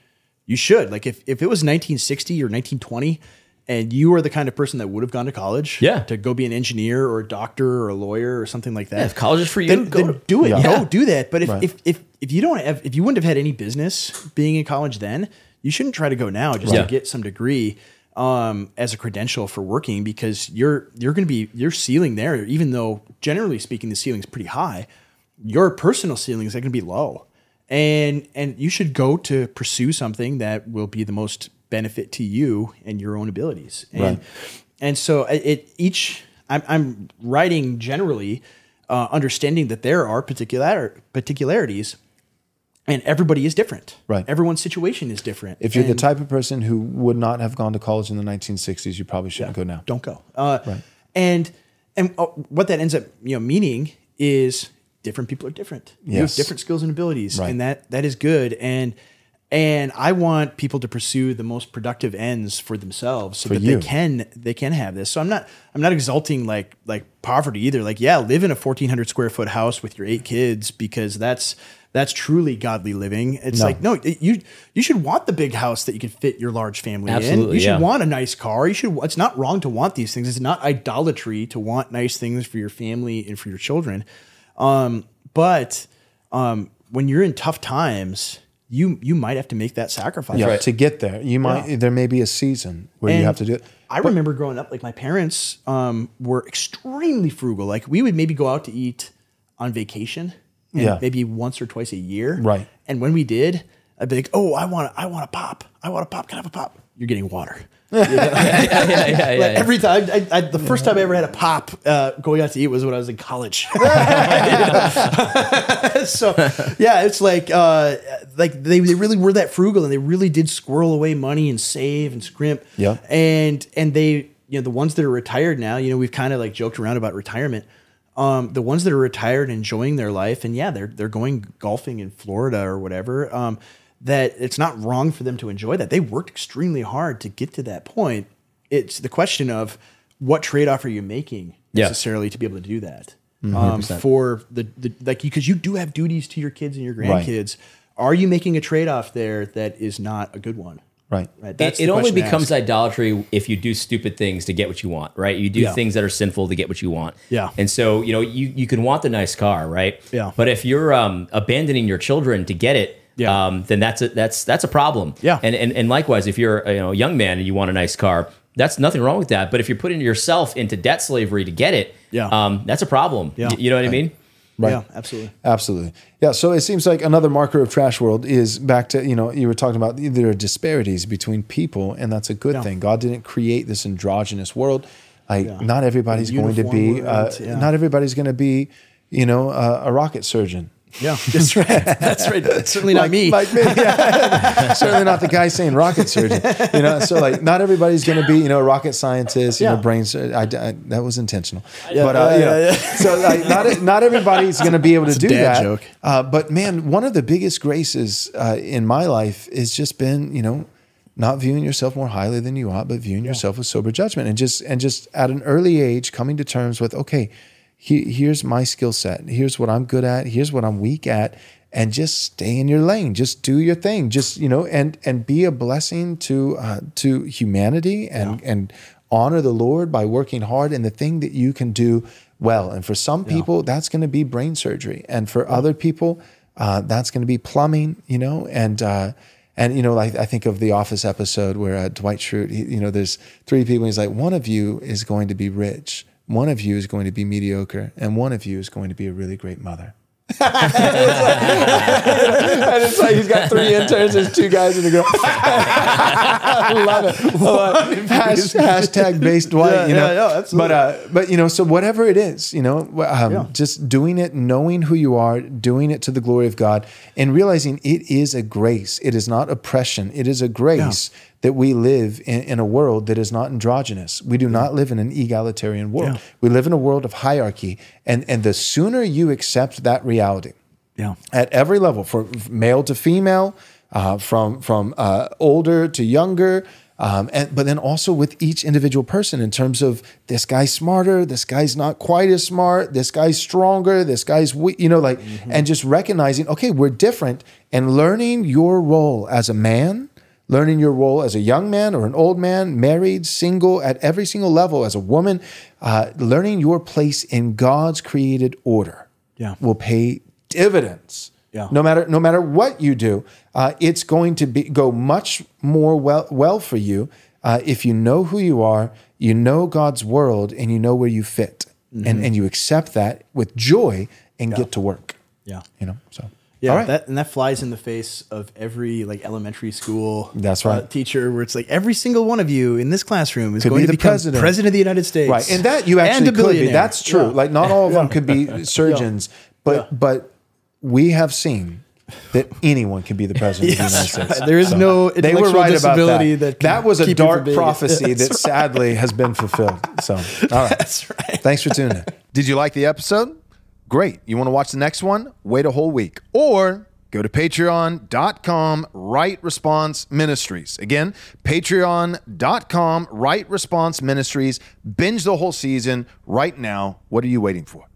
S3: you should. Like if if it was 1960 or 1920. And you were the kind of person that would have gone to college,
S2: Yeah.
S3: to go be an engineer or a doctor or a lawyer or something like that.
S2: if college is for you,
S3: then,
S2: go
S3: then
S2: to-
S3: do it.
S1: Yeah.
S3: Go do that. But if,
S1: Right.
S3: if if if you don't have if you wouldn't have had any business being in college then, you shouldn't try to go now just
S2: Yeah.
S3: to get some degree um, as a credential for working because you're you're going to be your ceiling there. Even though generally speaking the ceiling's pretty high, your personal ceiling is going to be low, and and you should go to pursue something that will be the most benefit to you and your own abilities. And
S1: Right.
S3: and so it, it each I'm, I'm writing generally uh, understanding that there are particular particularities and everybody is different
S1: Right.
S3: everyone's situation is different
S1: If you're the type of person who would not have gone to college in the 1960s, you probably shouldn't go now.
S3: don't go uh, and and uh, what that ends up you know meaning is different people are different you have
S1: Yes.
S3: different skills and abilities
S1: Right.
S3: and that that is good and and I want people to pursue the most productive ends for themselves so that
S1: you.
S3: they can they can have this. So I'm not I'm not exalting like like poverty either. Like yeah, live in a 1400 square foot house with your eight kids because that's that's truly godly living. It's
S1: No.
S3: like no, it- you you should want the big house that you can fit your large family in.
S2: Absolutely,
S3: You should want a nice car. You should. It's not wrong to want these things. It's not idolatry to want nice things for your family and for your children. Um, but um, when you're in tough times, you you might have to make that sacrifice.
S1: Yeah, to get there, you might. There may be a season where you have to do it.
S3: I remember growing up, like my parents um, were extremely frugal. Like we would maybe go out to eat on vacation, and
S1: Yeah.
S3: maybe once or twice a year.
S1: Right.
S3: And when we did, I'd be like, "Oh, I want, I want a pop. I want a pop. Can I have a pop? You're getting water."
S2: yeah, yeah, yeah, yeah,
S3: Like every time, I, I, the first time I ever had a pop uh, going out to eat was when I was in college. so yeah, it's like uh, like they, they really were that frugal and they really did squirrel away money and save and scrimp.
S1: Yeah.
S3: and and they you know the ones that are retired now, you know, we've kind of like joked around about retirement. Um, the ones that are retired enjoying their life, and yeah, they're they're going golfing in Florida or whatever. Um, that it's not wrong for them to enjoy that. They worked extremely hard to get to that point. It's the question of what trade off are you making
S2: Yeah.
S3: necessarily to be able to do that um, for the, the like because you do have duties to your kids and your
S1: Right.
S3: grandkids. Are you making a trade off there that is not a good one?
S1: Right.
S3: Right.
S2: it,
S3: That's
S2: it
S3: the
S2: only becomes
S3: ask.
S2: idolatry if you do stupid things to get what you want, right? You do
S3: Yeah.
S2: things that are sinful to get what you want.
S3: Yeah.
S2: And so, you know, you, you can want the nice car, right?
S3: Yeah.
S2: But if you're um, abandoning your children to get it,
S3: Yeah.
S2: um, then that's a, that's that's a problem.
S3: Yeah.
S2: And, and and likewise, if you're a, you know a young man and you want a nice car, that's nothing wrong with that. But if you're putting yourself into debt slavery to get it,
S3: Yeah.
S2: um, that's a problem.
S3: Yeah.
S2: Y- You know what I mean?
S1: Right.
S3: Yeah, absolutely.
S1: Absolutely. Yeah. So it seems like another marker of trash world is back to, you know, you were talking about there are disparities between people, and that's a good
S3: Yeah.
S1: thing. God didn't create this androgynous world. Like, not everybody's going to be,
S3: uniform
S1: uh,
S3: yeah.
S1: not everybody's going to be, you know, uh, a rocket surgeon.
S3: Yeah, that's right. That's right. That's certainly not me.
S1: Like me, yeah. certainly not the guy saying rocket surgeon. You know, so like not everybody's going to be you know a rocket scientist. You
S3: Yeah.
S1: know, brain. sur- I, I- that was intentional.
S3: Yeah,
S1: but uh,
S3: yeah,
S1: you know,
S3: yeah, yeah.
S1: so like not not everybody's going to be able to
S3: a
S1: do
S3: dad
S1: that.
S3: joke.
S1: Uh, but man, one of the biggest graces uh, in my life has just been you know not viewing yourself more highly than you ought, but viewing yourself with sober judgment and just and just at an early age coming to terms with okay, he, here's my skill set, here's what I'm good at, here's what I'm weak at, and just stay in your lane, just do your thing, just you know, and and be a blessing to uh, to humanity and and honor the Lord by working hard in the thing that you can do well. And for some people, that's going to be brain surgery, and for other people, uh, that's going to be plumbing, you know, and. Uh, and you know, like I think of the Office episode where uh, Dwight Schrute, he, you know, there's three people. He's like, one of you is going to be rich, one of you is going to be mediocre, and one of you is going to be a really great mother. and it's like he's got three interns. There's two guys and a girl. I love it. I love it. Hash- hashtag based Dwight.
S3: Yeah,
S1: you know,
S3: yeah, yeah, absolutely.
S1: but uh, but you know, so whatever it is, you know, um,
S3: Yeah.
S1: just doing it, knowing who you are, doing it to the glory of God, and realizing it is a grace. It is not oppression. It is a grace that we live in, in a world that is not androgynous. We do not live in an egalitarian world.
S3: Yeah.
S1: We live in a world of hierarchy, and and the sooner you accept that reality
S3: yeah.
S1: at every level, from male to female, uh, from from uh, older to younger, um, and but then also with each individual person in terms of this guy's smarter, this guy's not quite as smart, this guy's stronger, this guy's weak, you know, like, and just recognizing, okay, we're different, and learning your role as a man. Learning your role as a young man or an old man, married, single, at every single level, as a woman, uh, learning your place in God's created order
S3: Yeah.
S1: will pay dividends.
S3: Yeah.
S1: No matter no matter what you do, uh, it's going to be go much more well well for you uh, if you know who you are, you know God's world, and you know where you fit,
S3: Mm-hmm.
S1: and and you accept that with joy and get to work.
S3: Yeah.
S1: You know. So
S3: Yeah,
S1: right.
S3: that and that flies in the face of every like elementary school.
S1: That's
S3: uh,
S1: right.
S3: teacher, where it's like every single one of you in this classroom is
S1: Could
S3: going
S1: be
S3: to
S1: the
S3: become
S1: president.
S3: president. of the United States,
S1: Right, and that you actually could be. That's true.
S3: Yeah.
S1: Like not all of them could be surgeons, but but we have seen that anyone can be the president of the United States.
S3: right. There is no
S1: they were right about that.
S3: that
S1: That was a
S3: keep you from
S1: dark prophecy that
S3: That's
S1: sadly has been fulfilled. So, all right.
S3: That's right.
S1: Thanks for tuning in.
S4: Did you like the episode? Great. You want to watch the next one? Wait a whole week. Or go to patreon.com, right response ministries. Again, patreon.com, right response ministries. Binge the whole season right now. What are you waiting for?